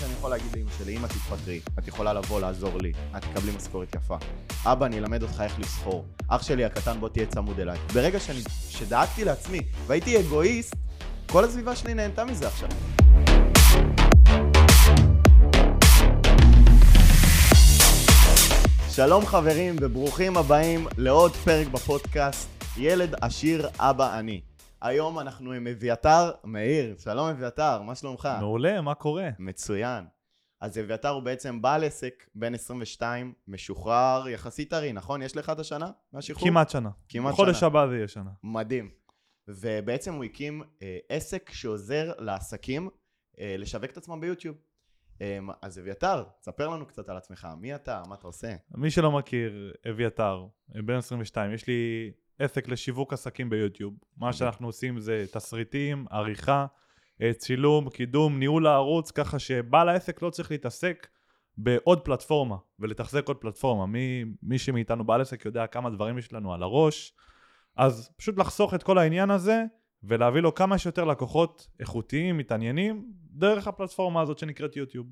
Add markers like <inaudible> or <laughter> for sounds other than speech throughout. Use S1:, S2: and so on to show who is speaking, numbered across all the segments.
S1: שאני יכול להגיד לאמא שלי, אמא תתפטרי, את יכולה לבוא לעזור לי, את תקבלי משכורת יפה. אבא, אני אלמד אותך איך לסחור. אח שלי הקטן, בוא תהיה צמוד אליי. ברגע שאני, שדאגתי לעצמי והייתי אגואיסט, כל הסביבה שלי נהנתה מזה עכשיו. שלום חברים וברוכים הבאים לעוד פרק בפודקאסט ילד עשיר אבא אני. היום אנחנו עם אביתר מאיר. שלום אביתר, מה שלומך?
S2: מעולה, מה קורה?
S1: מצוין. אז אביתר הוא בעצם בעל עסק, בן 22, משוחרר יחסית טרי, נכון? יש לך את השנה מהשחרור?
S2: כמעט שנה.
S1: כמעט
S2: חודש
S1: שנה.
S2: הבא זה יהיה שנה.
S1: מדהים. ובעצם הוא הקים אה, עסק שעוזר לעסקים אה, לשווק את עצמם ביוטיוב. אה, אז אביתר, ספר לנו קצת על עצמך, מי אתה, מה אתה עושה?
S2: מי שלא מכיר, אביתר, בן 22, יש לי עסק לשיווק עסקים ביוטיוב. מה שאנחנו עושים זה תסריטים, עריכה, אה, צילום, קידום, ניהול הערוץ, ככה שבעל העסק לא צריך להתעסק בעוד פלטפורמה ולתחזק עוד פלטפורמה. מי, מי שמאיתנו בעל עסק יודע כמה דברים יש לנו על הראש. אז פשוט לחסוך את כל העניין הזה ולהביא לו כמה שיותר לקוחות איכותיים, מתעניינים, דרך הפלטפורמה הזאת שנקראת יוטיוב.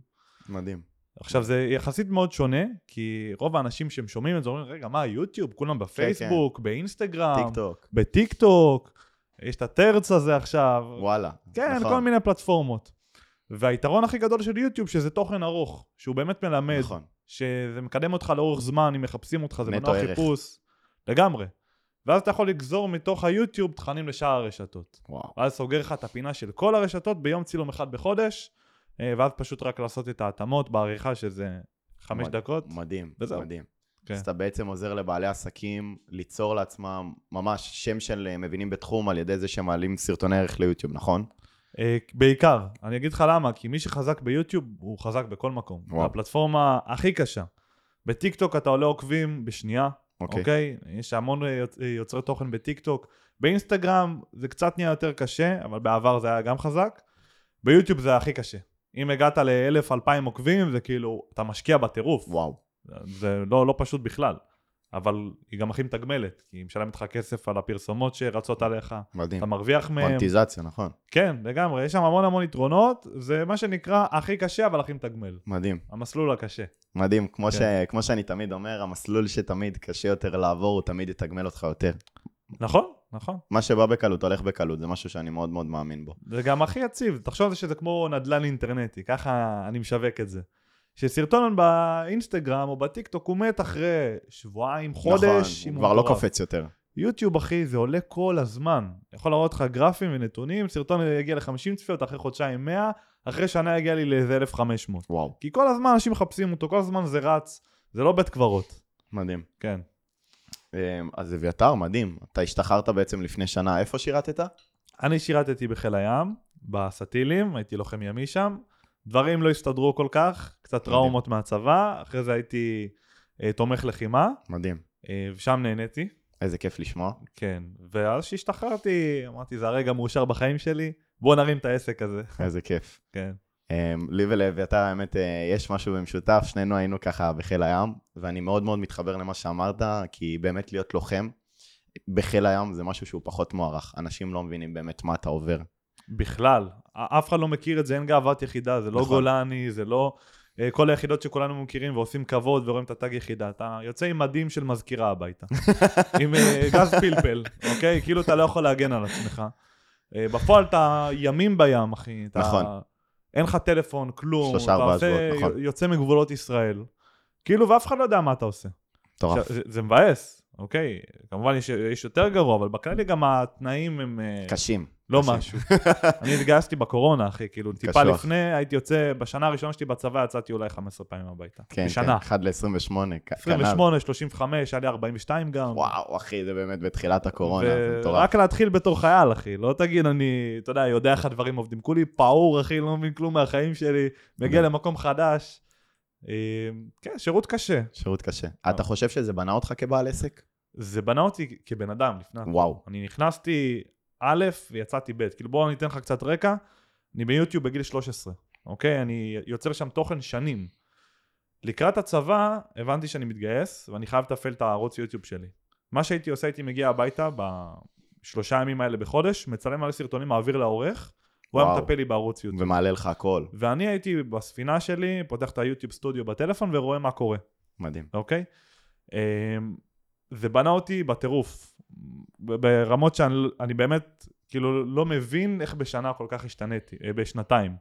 S1: מדהים.
S2: עכשיו זה יחסית מאוד שונה, כי רוב האנשים שהם שומעים את זה אומרים, רגע, מה, יוטיוב? כולם בפייסבוק, באינסטגרם,
S1: טיק טוק.
S2: בטיק טוק, יש את הטרץ הזה עכשיו.
S1: וואלה.
S2: כן,
S1: נכון.
S2: כל מיני פלטפורמות. והיתרון הכי גדול של יוטיוב, שזה תוכן ארוך, שהוא באמת מלמד,
S1: נכון.
S2: שזה מקדם אותך לאורך זמן, אם מחפשים אותך, זה מנוע. חיפוש, לגמרי. ואז אתה יכול לגזור מתוך היוטיוב תכנים לשאר הרשתות.
S1: וואו.
S2: ואז סוגר לך את הפינה של כל הרשתות ביום צילום אחד בחודש, ואז פשוט רק לעשות את ההתאמות בעריכה שזה חמש
S1: מד-
S2: דקות.
S1: מדהים,
S2: וזהו.
S1: מדהים.
S2: כן.
S1: אז אתה בעצם עוזר לבעלי עסקים ליצור לעצמם ממש שם של אה, מבינים בתחום על ידי זה שהם מעלים סרטוני ערך ליוטיוב, נכון?
S2: אה, בעיקר, אני אגיד לך למה, כי מי שחזק ביוטיוב הוא חזק בכל מקום.
S1: וואו.
S2: הפלטפורמה הכי קשה. בטיק טוק אתה עולה עוקבים בשנייה,
S1: אוקיי.
S2: אוקיי? יש המון אה, יוצ- אה, יוצרי תוכן בטיק טוק. באינסטגרם זה קצת נהיה יותר קשה, אבל בעבר זה היה גם חזק. ביוטיוב זה הכי קשה. אם הגעת לאלף, אלפיים עוקבים, זה כאילו, אתה משקיע בטירוף.
S1: וואו.
S2: זה לא, לא פשוט בכלל. אבל היא גם הכי מתגמלת, כי היא משלמת לך כסף על הפרסומות שרצות עליך,
S1: מדהים.
S2: אתה מרוויח מהם.
S1: מונטיזציה, נכון.
S2: כן, לגמרי, יש שם המון המון יתרונות, זה מה שנקרא הכי קשה אבל הכי מתגמל.
S1: מדהים.
S2: המסלול הקשה.
S1: מדהים. כמו, ש...
S2: כן.
S1: כמו שאני תמיד אומר, המסלול שתמיד קשה יותר לעבור, הוא תמיד יתגמל אותך יותר.
S2: נכון, נכון.
S1: מה שבא בקלות, הולך בקלות, זה משהו שאני מאוד מאוד מאמין בו.
S2: זה גם הכי יציב, תחשוב על זה שזה כמו נדל"ן אינטרנטי, ככה אני משווק את זה. שסרטון באינסטגרם או בטיקטוק הוא מת אחרי שבועיים, חודש.
S1: נכון, הוא כבר לא. קופץ יותר.
S2: יוטיוב אחי זה עולה כל הזמן. יכול להראות לך גרפים ונתונים, סרטון יגיע ל-50 צפיות, אחרי חודשיים 100, אחרי שנה יגיע לי לאיזה 1,500.
S1: וואו,
S2: כי כל הזמן אנשים מחפשים אותו, כל הזמן זה רץ, זה לא בית קברות.
S1: מדהים.
S2: כן.
S1: אמ, אז אביתר, מדהים. אתה השתחררת בעצם לפני שנה, איפה שירתת?
S2: אני שירתתי בחיל הים, בסטילים, הייתי לוחם ימי שם. דברים לא הסתדרו כל כך, קצת
S1: מדהים.
S2: טראומות מהצבא, אחרי זה הייתי אה, תומך לחימה,
S1: מדהים.
S2: אה, ושם נהניתי,
S1: איזה כיף לשמוע.
S2: כן. ואז כשהשתחררתי, אמרתי, זה הרגע מאושר בחיים שלי, בוא נרים את העסק הזה.
S1: איזה כיף.
S2: כן.
S1: אמ, לי ולאביתר, האמת, אה, יש משהו במשותף, שנינו היינו ככה בחיל הים, ואני מאוד מאוד מתחבר למה שאמרת, כי באמת להיות לוחם בחיל הים זה משהו שהוא פחות מוערך. אנשים לא מבינים באמת מה אתה עובר.
S2: בכלל, אף אחד לא מכיר את זה, אין גאוות יחידה, זה לא
S1: נכון.
S2: גולני, זה לא אה, כל היחידות שכולנו מכירים ועושים כבוד ורואים את התג יחידה. אתה יוצא עם מדים של מזכירה הביתה. <laughs> עם אה, גז פלפל, אוקיי? כאילו אתה לא יכול להגן על עצמך. בפועל אתה ימים בים, אחי. אתה...
S1: נכון.
S2: אין לך טלפון, כלום.
S1: שלושה,
S2: אתה
S1: ארבעה
S2: עושה-
S1: שבועות, נכון.
S2: יוצא מגבולות ישראל. כאילו, ואף אחד לא יודע מה אתה עושה.
S1: מטורף.
S2: עכשיו, זה, זה מבאס, אוקיי? כמובן יש, יש יותר גרוע, אבל בכללי גם התנאים הם... אה,
S1: קשים.
S2: לא
S1: קשים.
S2: משהו. אני התגייסתי בקורונה, אחי, כאילו, טיפה
S1: קשוח.
S2: לפני, הייתי יוצא, בשנה הראשונה שלי בצבא יצאתי אולי 15 פעמים הביתה.
S1: כן,
S2: בשנה.
S1: כן, 1 ל-28, כנ"ל.
S2: 28, 35, היה לי 42 גם.
S1: וואו, אחי, זה באמת בתחילת הקורונה, זה מטורף.
S2: ורק להתחיל בתור חייל, אחי. לא תגיד, אני, אתה יודע, יודע איך הדברים עובדים. כולי פעור, אחי, לא מבין כלום מהחיים שלי. מגיע
S1: כן.
S2: למקום חדש. אה, כן, שירות קשה.
S1: שירות קשה.
S2: אה.
S1: אתה חושב שזה בנה אותך כבעל עסק?
S2: זה בנה אותי כבן אדם לפני הכל.
S1: וואו.
S2: אני נכנסתי א' ויצאתי ב'. כאילו בואו אני אתן לך קצת רקע. אני ביוטיוב בגיל 13, אוקיי? אני יוצר שם תוכן שנים. לקראת הצבא הבנתי שאני מתגייס ואני חייב לתפעל את הערוץ יוטיוב שלי. מה שהייתי עושה הייתי מגיע הביתה בשלושה ימים האלה בחודש, מצלם מלא סרטונים, מעביר לעורך, הוא היה. מטפל לי בערוץ יוטיוב.
S1: ומעלה לך הכל.
S2: ואני הייתי בספינה שלי, פותח את היוטיוב סטודיו בטלפון ורואה מה קורה,
S1: מדהים.
S2: אוקיי? זה בנה אותי בטירוף. ברמות שאני אני באמת, כאילו, לא מבין איך בשנה כל כך השתניתי, אה, בשנתיים.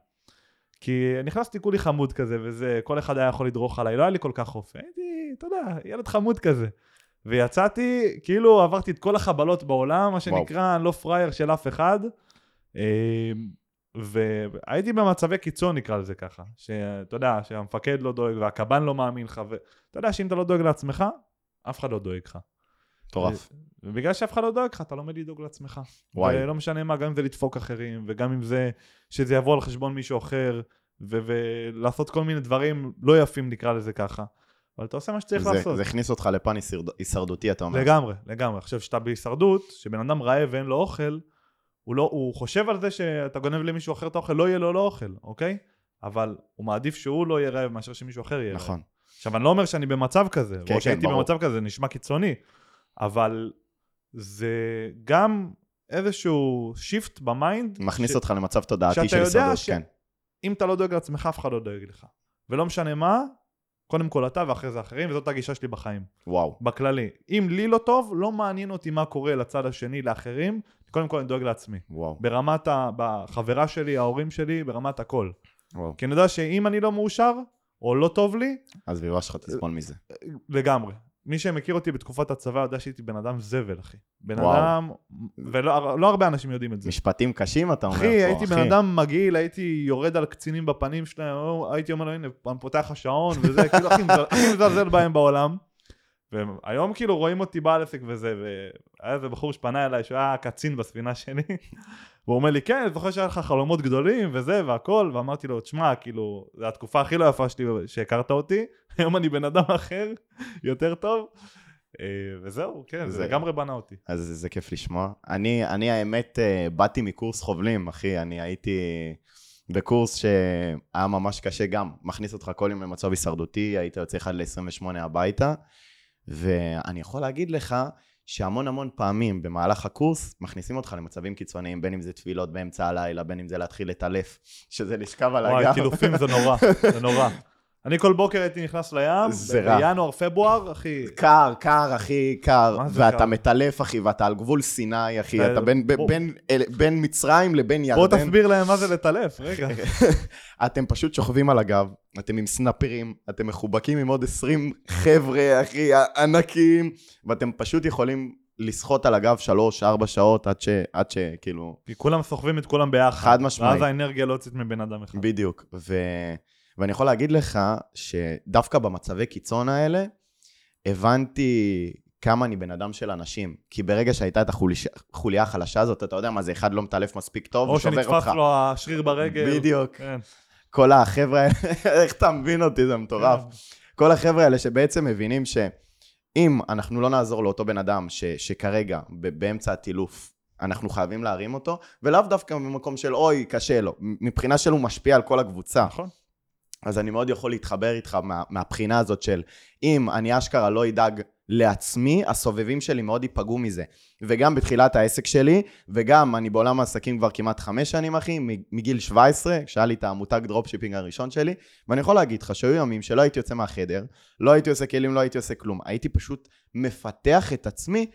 S2: כי נכנסתי כולי חמוד כזה, וזה, כל אחד היה יכול לדרוך עליי, לא היה לי כל כך אופי, הייתי, אתה יודע, ילד חמוד כזה. ויצאתי, כאילו עברתי את כל החבלות בעולם, מה שנקרא, אני לא פראייר של אף אחד. אמ, והייתי במצבי קיצון, נקרא לזה ככה. שאתה יודע, שהמפקד לא דואג והקב"ן לא מאמין לך, ואתה יודע שאם אתה לא דואג לעצמך, אף אחד לא דואג לך.
S1: מטורף.
S2: ובגלל שאף אחד לא דואג לך, אתה לומד לדאוג לעצמך.
S1: וואי.
S2: ולא משנה מה, גם אם זה לדפוק אחרים, וגם אם זה שזה יבוא על חשבון מישהו אחר, ו- ולעשות כל מיני דברים לא יפים, נקרא לזה ככה. אבל אתה עושה מה שצריך
S1: זה,
S2: לעשות.
S1: זה הכניס אותך לפן הישרד- הישרדותי, אתה אומר.
S2: לגמרי, לגמרי. עכשיו, כשאתה בהישרדות, שבן אדם רעב ואין לו אוכל, הוא, לא, הוא חושב על זה שאתה גונב למישהו אחר את האוכל, לא יהיה לו לא אוכל, אוקיי? אבל הוא מעדיף שהוא לא יהיה רעב מאשר שמישהו אחר יהיה רעב.
S1: נכון.
S2: עכשיו, אני לא אומר שאני במצב כזה,
S1: כן,
S2: או שהייתי
S1: כן, ברור.
S2: במצב כזה, זה נשמע קיצוני, אבל זה גם איזשהו shift ב mind.
S1: מכניס
S2: ש-
S1: אותך למצב תודעתי של הישרדות,
S2: ש-
S1: כן.
S2: אם אתה לא דואג לעצמך, אף אחד לא דואג לך. ולא משנה מה, קודם כל אתה ואחרי זה אחרים, וזאת הגישה שלי בחיים.
S1: וואו.
S2: בכללי. אם לי לא טוב, לא מעניין אותי מה קורה לצד השני, לאחרים, קודם כל אני דואג לעצמי.
S1: וואו.
S2: ברמת ה... בחברה שלי, ההורים שלי, ברמת הכל.
S1: וואו.
S2: כי אני יודע שאם אני לא מאושר, או לא טוב לי,
S1: הסביבה שלך תסבול מזה.
S2: לגמרי. מי שמכיר אותי בתקופת הצבא יודע שהייתי בן אדם זבל, אחי. בן
S1: וואו.
S2: אדם, ולא לא הרבה אנשים יודעים את זה.
S1: משפטים קשים אתה אומר פה,
S2: אחי, הייתי בן אדם מגעיל, הייתי יורד על קצינים בפנים שלהם, הייתי אומר לו, הנה, אני פותח לך שעון וזה, כאילו, הכי מזלזל בהם בעולם. והיום כאילו רואים אותי בעל עסק וזה, והיה איזה בחור שפנה אליי, שהוא היה קצין בספינה שלי, <laughs> והוא אומר לי, כן, אני זוכר שהיה לך חלומות גדולים וזה והכל, ואמרתי לו, תשמע, כאילו, זו התקופה הכי לא יפה שלי שהכרת אותי, <laughs> היום אני בן אדם אחר, <laughs> יותר טוב, אה, וזהו, כן, זה לגמרי בנה אותי.
S1: אז זה, זה כיף לשמוע. אני, אני האמת, אה, באתי מקורס חובלים, אחי, אני הייתי בקורס שהיה ממש קשה גם, מכניס אותך כל יום למצב הישרדותי, היית יוצא 1 ל-28 הביתה, ואני יכול להגיד לך שהמון המון פעמים במהלך הקורס מכניסים אותך למצבים קיצוניים, בין אם זה תפילות באמצע הלילה, בין אם זה להתחיל לטלף, שזה לשכב על
S2: וואי,
S1: הגב.
S2: קילופים זה נורא, זה נורא. <laughs> אני כל בוקר הייתי נכנס לים,
S1: זה רע.
S2: בינואר, פברואר, אחי,
S1: קר, קר, אחי, קר, ואתה
S2: קר?
S1: מטלף, אחי, ואתה על גבול סיני, אחי,
S2: אתה-
S1: בין,
S2: בוא.
S1: בין, אל- בין מצרים לבין
S2: בוא
S1: ירדן.
S2: תסביר להם מה זה לטלף, רגע. <laughs>
S1: אתם פשוט שוכבים על הגב, אתם עם סנאפרים, אתם מחובקים עם עוד 20 חבר'ה, אחי, ענקים, ואתם פשוט יכולים לשחות על הגב 3-4 שעות עד ש... עד ש... כאילו...
S2: כי כולם סוחבים את כולם ביחד.
S1: חד משמעית.
S2: ואז האנרגיה לא יוצאת מבן אדם אחד.
S1: בדיוק. ו... ואני יכול להגיד לך שדווקא במצבי קיצון האלה, הבנתי כמה אני בן אדם של אנשים. כי ברגע שהייתה את החוליה החלשה הזאת, אתה יודע מה זה, אחד לא מטלף מספיק טוב,
S2: או
S1: אותך.
S2: לו השריר ברגל.
S1: בדיוק.
S2: כן.
S1: כל החבר'ה האלה, <laughs> איך אתה מבין אותי, זה מטורף. כל החבר'ה האלה שבעצם מבינים שאם אנחנו לא נעזור לאותו בן אדם ש, שכרגע באמצע הטילוף, אנחנו חייבים להרים אותו, ולאו דווקא ממקום של אוי, קשה לו. מבחינה של הוא משפיע על כל הקבוצה.
S2: נכון.
S1: אז אני מאוד יכול להתחבר איתך מה, מהבחינה הזאת של אם אני אשכרה לא אדאג לעצמי, הסובבים שלי מאוד ייפגעו מזה. וגם בתחילת העסק שלי, וגם אני בעולם העסקים כבר כמעט חמש שנים, אחי, מגיל 17, כשהיה לי את המותג dropshipping הראשון שלי, ואני יכול להגיד לך שהיו ימים שלא הייתי יוצא מהחדר, לא הייתי עושה כלים, לא הייתי עושה כלום. הייתי פשוט מפתח את עצמי,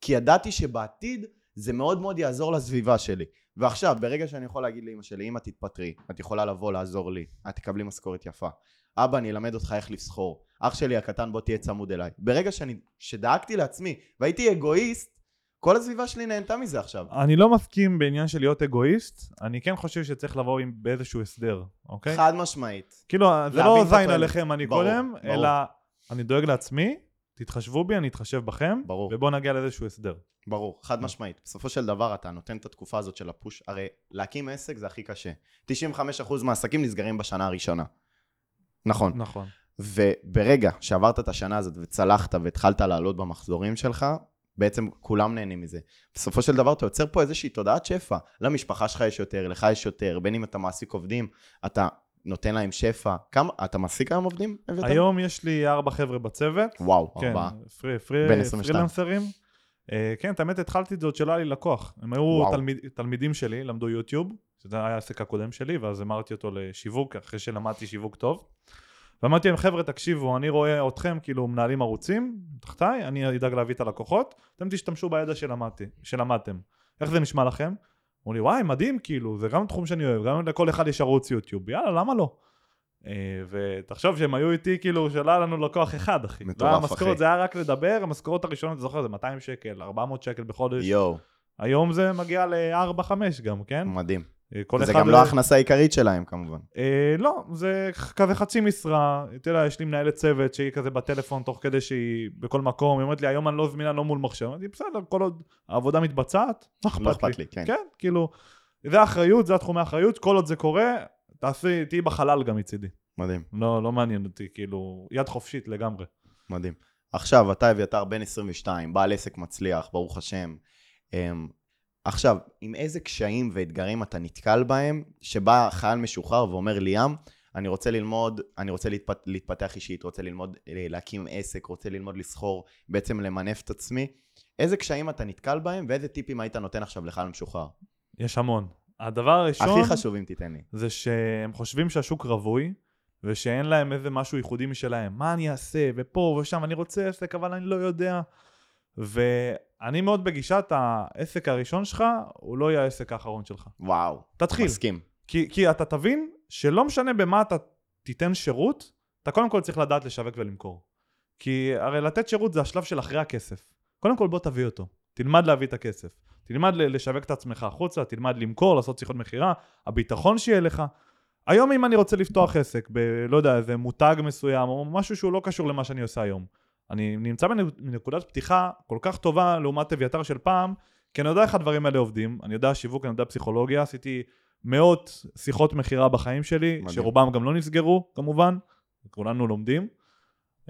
S1: כי ידעתי שבעתיד זה מאוד מאוד יעזור לסביבה שלי. ועכשיו, ברגע שאני יכול להגיד לאמא שלי, אמא תתפטרי, את יכולה לבוא לעזור לי, את תקבלי משכורת יפה. אבא, אני אלמד אותך איך לסחור. אח שלי הקטן, בוא תהיה צמוד אליי. ברגע שאני, שדאגתי לעצמי, והייתי אגואיסט, כל הסביבה שלי נהנתה מזה עכשיו.
S2: אני לא מסכים בעניין של להיות אגואיסט, אני כן חושב שצריך לבוא עם באיזשהו הסדר, אוקיי?
S1: חד משמעית.
S2: כאילו, זה לא זין. עליכם, אני
S1: ברור,
S2: קודם,
S1: ברור.
S2: אלא אני דואג לעצמי, תתחשבו בי, אני אתחשב בכם,
S1: ברור.
S2: ובואו נגיע לאיזשהו הסדר.
S1: ברור, חד משמעית. בסופו של דבר אתה נותן את התקופה הזאת של הפוש, הרי להקים עסק זה הכי קשה. 95% מהעסקים נסגרים בשנה הראשונה. נכון.
S2: נכון.
S1: וברגע שעברת את השנה הזאת וצלחת והתחלת לעלות במחזורים שלך, בעצם כולם נהנים מזה. בסופו של דבר אתה יוצר פה איזושהי תודעת שפע. למשפחה שלך יש יותר, לך יש יותר, בין אם אתה מעסיק עובדים, אתה נותן להם שפע. כמה, אתה מעסיק היום עובדים?
S2: היום יש לי ארבע חבר'ה בצוות.
S1: וואו,
S2: כן,
S1: ארבעה.
S2: פרי, פרי,
S1: בן 22.
S2: פרילנסרים. אה, כן, את האמת התחלתי את זה עוד שלא היה לי לקוח. הם היו. תלמיד, תלמידים שלי, למדו יוטיוב, שזה היה העסק הקודם שלי, ואז אמרתי אותו לשיווק, אחרי שלמדתי שיווק טוב. ואמרתי להם, חבר'ה, תקשיבו, אני רואה אתכם כאילו מנהלים ערוצים, תחתיי, אני אדאג להביא את הלקוחות, אתם תשתמשו בידע שלמדתי, שלמדתם. איך זה נשמע לכם? אמרו לי, וואי, מדהים, כאילו, זה גם תחום שאני אוהב, גם לכל אחד יש ערוץ יוטיוב, יאללה, למה לא? אה, ותחשוב שהם היו איתי, כאילו, שלא היה לנו לקוח אחד, אחי.
S1: מטורף,
S2: לא
S1: אחי.
S2: זה היה רק לדבר, המשכורות הראשונות, אתה זוכר, זה 200 שקל, 400 שקל בחודש.
S1: יואו,
S2: היום זה מגיע ל-4-5 גם, כן?
S1: מדהים.
S2: אה, כל
S1: זה
S2: אחד-
S1: גם לא ההכנסה העיקרית שלהם כמובן.
S2: אה, לא, זה כזה חצי משרה, אתה יודע, יש לי מנהלת צוות שהיא כזה בטלפון תוך כדי שהיא בכל מקום, היא אומרת לי, היום אני לא זמינה, לא מול מחשב. אמרתי, בסדר, כל עוד העבודה מתבצעת, לא
S1: לא
S2: אכפת לי.
S1: לי, כן.
S2: כן, כאילו, זה האחריות, זה התחומי האחריות, כל עוד זה קורה, תעשי, תהיי בחלל גם מצידי.
S1: מדהים,
S2: לא, לא מעניין אותי, כאילו, יד חופשית לגמרי.
S1: מדהים. עכשיו, אתה אביתר בן 22, בעל עסק מצליח, ברוך השם. עכשיו, עם איזה קשיים ואתגרים אתה נתקל בהם, שבא חייל משוחרר ואומר ליאם, אני רוצה ללמוד, אני רוצה להתפת, להתפתח אישית, רוצה ללמוד אה, להקים עסק, רוצה ללמוד לסחור, בעצם למנף את עצמי. איזה קשיים אתה נתקל בהם ואיזה טיפים היית נותן עכשיו לחייל משוחרר?
S2: יש המון. הדבר הראשון...
S1: הכי חשוב אם תיתן לי.
S2: זה שהם חושבים שהשוק רווי, ושאין להם איזה משהו ייחודי משלהם. מה אני אעשה, ופה ושם, אני רוצה עסק, אבל אני לא יודע. ואני מאוד בגישת העסק הראשון שלך, הוא לא יהיה העסק האחרון שלך.
S1: וואו,
S2: תתחיל.
S1: מסכים.
S2: כי, כי אתה תבין שלא משנה במה אתה תיתן שירות, אתה קודם כל צריך לדעת לשווק ולמכור. כי הרי לתת שירות זה השלב של אחרי הכסף. קודם כל בוא תביא אותו. תלמד להביא את הכסף. תלמד לשווק את עצמך החוצה, תלמד למכור, לעשות שיחות מכירה, הביטחון שיהיה לך. היום אם אני רוצה לפתוח עסק ב... לא יודע, איזה מותג מסוים, או משהו שהוא לא קשור למה שאני עושה היום. אני נמצא בנ- בנקודת פתיחה כל כך טובה לעומת אביתר של פעם, כי אני יודע איך הדברים האלה עובדים, אני יודע שיווק, אני יודע פסיכולוגיה, עשיתי מאות שיחות מכירה בחיים שלי,
S1: מדהים.
S2: שרובם גם לא נסגרו, כמובן, כולנו לומדים.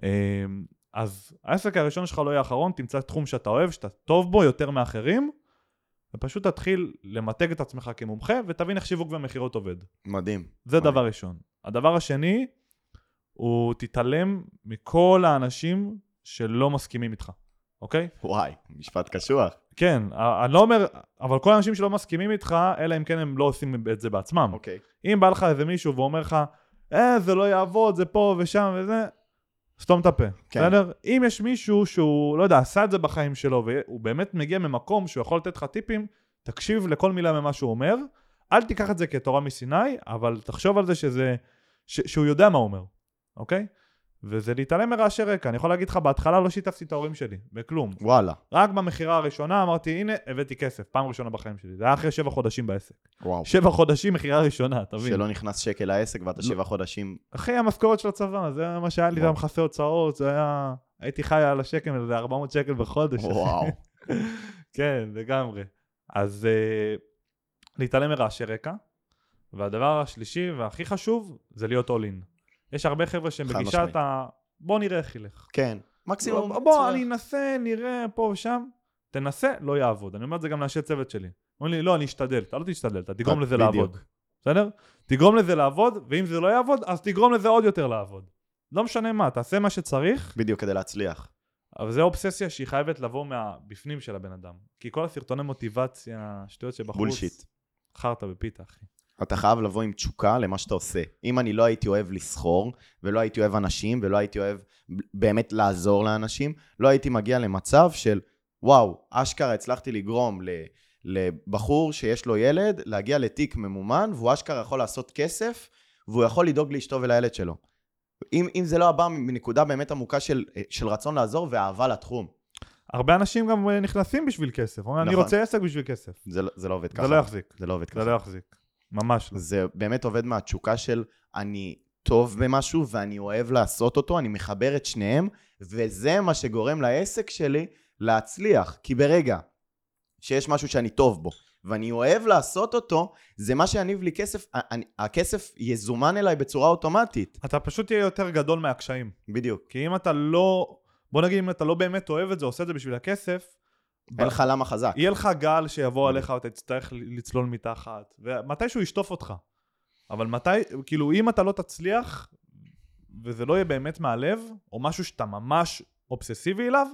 S2: אמ, אז העסק הראשון שלך לא יהיה האחרון, תמצא תחום שאתה אוהב, שאתה טוב בו יותר מאחרים, ופשוט תתחיל למתג את עצמך כמומחה, ותבין איך שיווק ומכירות עובד.
S1: מדהים.
S2: זה
S1: מדהים.
S2: דבר ראשון. הדבר השני, הוא תתעלם מכל האנשים שלא מסכימים איתך, אוקיי?
S1: וואי, משפט קשוח.
S2: כן, אני לא אומר, אבל כל האנשים שלא מסכימים איתך, אלא אם כן הם לא עושים את זה בעצמם.
S1: אוקיי.
S2: אם בא לך איזה מישהו ואומר לך, אה, זה לא יעבוד, זה פה ושם וזה, סתום את הפה,
S1: כן.
S2: בסדר? אם יש מישהו שהוא, לא יודע, עשה את זה בחיים שלו, והוא באמת מגיע ממקום שהוא יכול לתת לך טיפים, תקשיב לכל מילה ממה שהוא אומר, אל תיקח את זה כתורה מסיני, אבל תחשוב על זה שזה, ש, שהוא יודע מה הוא אומר, אוקיי? וזה להתעלם מרעשי רקע. אני יכול להגיד לך, בהתחלה לא שיתפתי את ההורים שלי, בכלום.
S1: וואלה.
S2: רק במכירה הראשונה אמרתי, הנה, הבאתי כסף, פעם ראשונה בחיים שלי. זה היה אחרי שבע חודשים בעסק.
S1: וואו.
S2: שבע חודשים מכירה ראשונה, תבין.
S1: שלא נכנס שקל לעסק ואתה
S2: לא.
S1: שבעה חודשים.
S2: אחי, המשכורת של הצבא, זה מה שהיה לי, זה היה. מכסה הוצאות, זה היה... הייתי חי על השקל, זה 400 שקל בחודש.
S1: וואו. <laughs>
S2: כן, לגמרי. אז אה, להתעלם מרעשי רקע, והדבר השלישי והכי חשוב, זה להיות all in. יש הרבה חבר'ה שהם בגישת. ה... בוא נראה איך ילך.
S1: כן. מקסימום.
S2: בוא, בוא. אני אנסה, נראה פה ושם. תנסה, לא יעבוד. אני אומר את זה גם לאנשי צוות שלי. אומרים לי, לא, אני אשתדל. אתה לא תשתדל, אתה תגרום לזה
S1: בדיוק.
S2: לעבוד. בסדר? תגרום לזה לעבוד, ואם זה לא יעבוד, אז תגרום לזה עוד יותר לעבוד. לא משנה מה, תעשה מה שצריך,
S1: בדיוק כדי להצליח.
S2: אבל זו אובססיה שהיא חייבת לבוא מהבפנים של הבן אדם. כי כל הסרטוני מוטיבציה, שטויות שבחוץ,
S1: בולשיט.
S2: חרטא בפיתה, אחי.
S1: אתה חייב לבוא עם תשוקה למה שאתה עושה. אם אני לא הייתי אוהב לסחור, ולא הייתי אוהב אנשים, ולא הייתי אוהב באמת לעזור לאנשים, לא הייתי מגיע למצב של, וואו, אשכרה הצלחתי לגרום ל... לבחור שיש לו ילד, להגיע לתיק ממומן, והוא אשכרה יכול לעשות כסף, והוא יכול לדאוג לאשתו ולילד שלו. אם, אם זה לא הבא מנקודה באמת עמוקה של, של רצון לעזור ואהבה לתחום.
S2: הרבה אנשים גם אה, נכנסים בשביל כסף. אומרים, אני
S1: נכון.
S2: רוצה עסק בשביל כסף.
S1: זה, לא- זה לא עובד ככה.
S2: זה לא יחזיק.
S1: זה לא עובד
S2: זה
S1: ככה.
S2: לא יחזיק. ממש לא.
S1: זה באמת עובד מהתשוקה של אני טוב במשהו ואני אוהב לעשות אותו, אני מחבר את שניהם, וזה מה שגורם לעסק שלי להצליח. כי ברגע שיש משהו שאני טוב בו, ואני אוהב לעשות אותו, זה מה שיניב לי כסף, אני, הכסף יזומן אליי בצורה אוטומטית.
S2: אתה פשוט תהיה יותר גדול מהקשיים.
S1: בדיוק.
S2: כי אם אתה לא, בוא נגיד אם אתה לא באמת אוהב את זה, עושה את זה בשביל הכסף,
S1: אין לך למה חזק.
S2: יהיה לך גל שיבוא עליך ואתה תצטרך לצלול מתחת, ומתישהו ישטוף אותך. אבל מתי, כאילו אם אתה לא תצליח, וזה לא יהיה באמת מהלב, או משהו שאתה ממש אובססיבי אליו,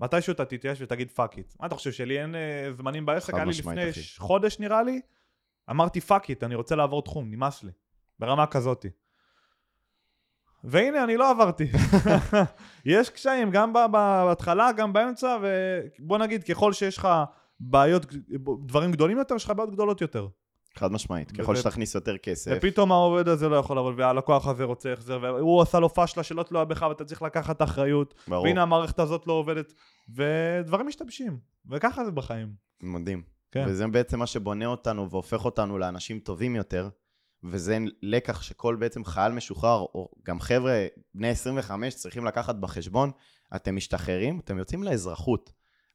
S2: מתישהו אתה תתייאש ותגיד fuck it. מה אתה חושב שלי אין אה, זמנים בעסק? היה לי לפני
S1: אחי.
S2: חודש נראה לי, אמרתי fuck it, אני רוצה לעבור תחום, נמאס לי. ברמה כזאתי. והנה, אני לא עברתי. <laughs> יש קשיים, גם בהתחלה, גם באמצע, ובוא נגיד, ככל שיש לך בעיות, דברים גדולים יותר, יש לך בעיות גדולות יותר.
S1: חד משמעית. ככל שתכניס יותר כסף,
S2: ופתאום העובד הזה לא יכול לעבוד, והלקוח הזה רוצה החזר, והוא עשה לו פשלה שלא תלויה בך, ואתה צריך לקחת אחריות,
S1: ברור,
S2: והנה המערכת הזאת לא עובדת, ודברים משתבשים, וככה זה בחיים.
S1: מדהים.
S2: כן.
S1: וזה בעצם מה שבונה אותנו והופך אותנו לאנשים טובים יותר, וזה לקח שכל בעצם חייל משוחרר, או גם חבר'ה בני 25 צריכים לקחת בחשבון, אתם משתחררים, אתם יוצאים לאזרחות.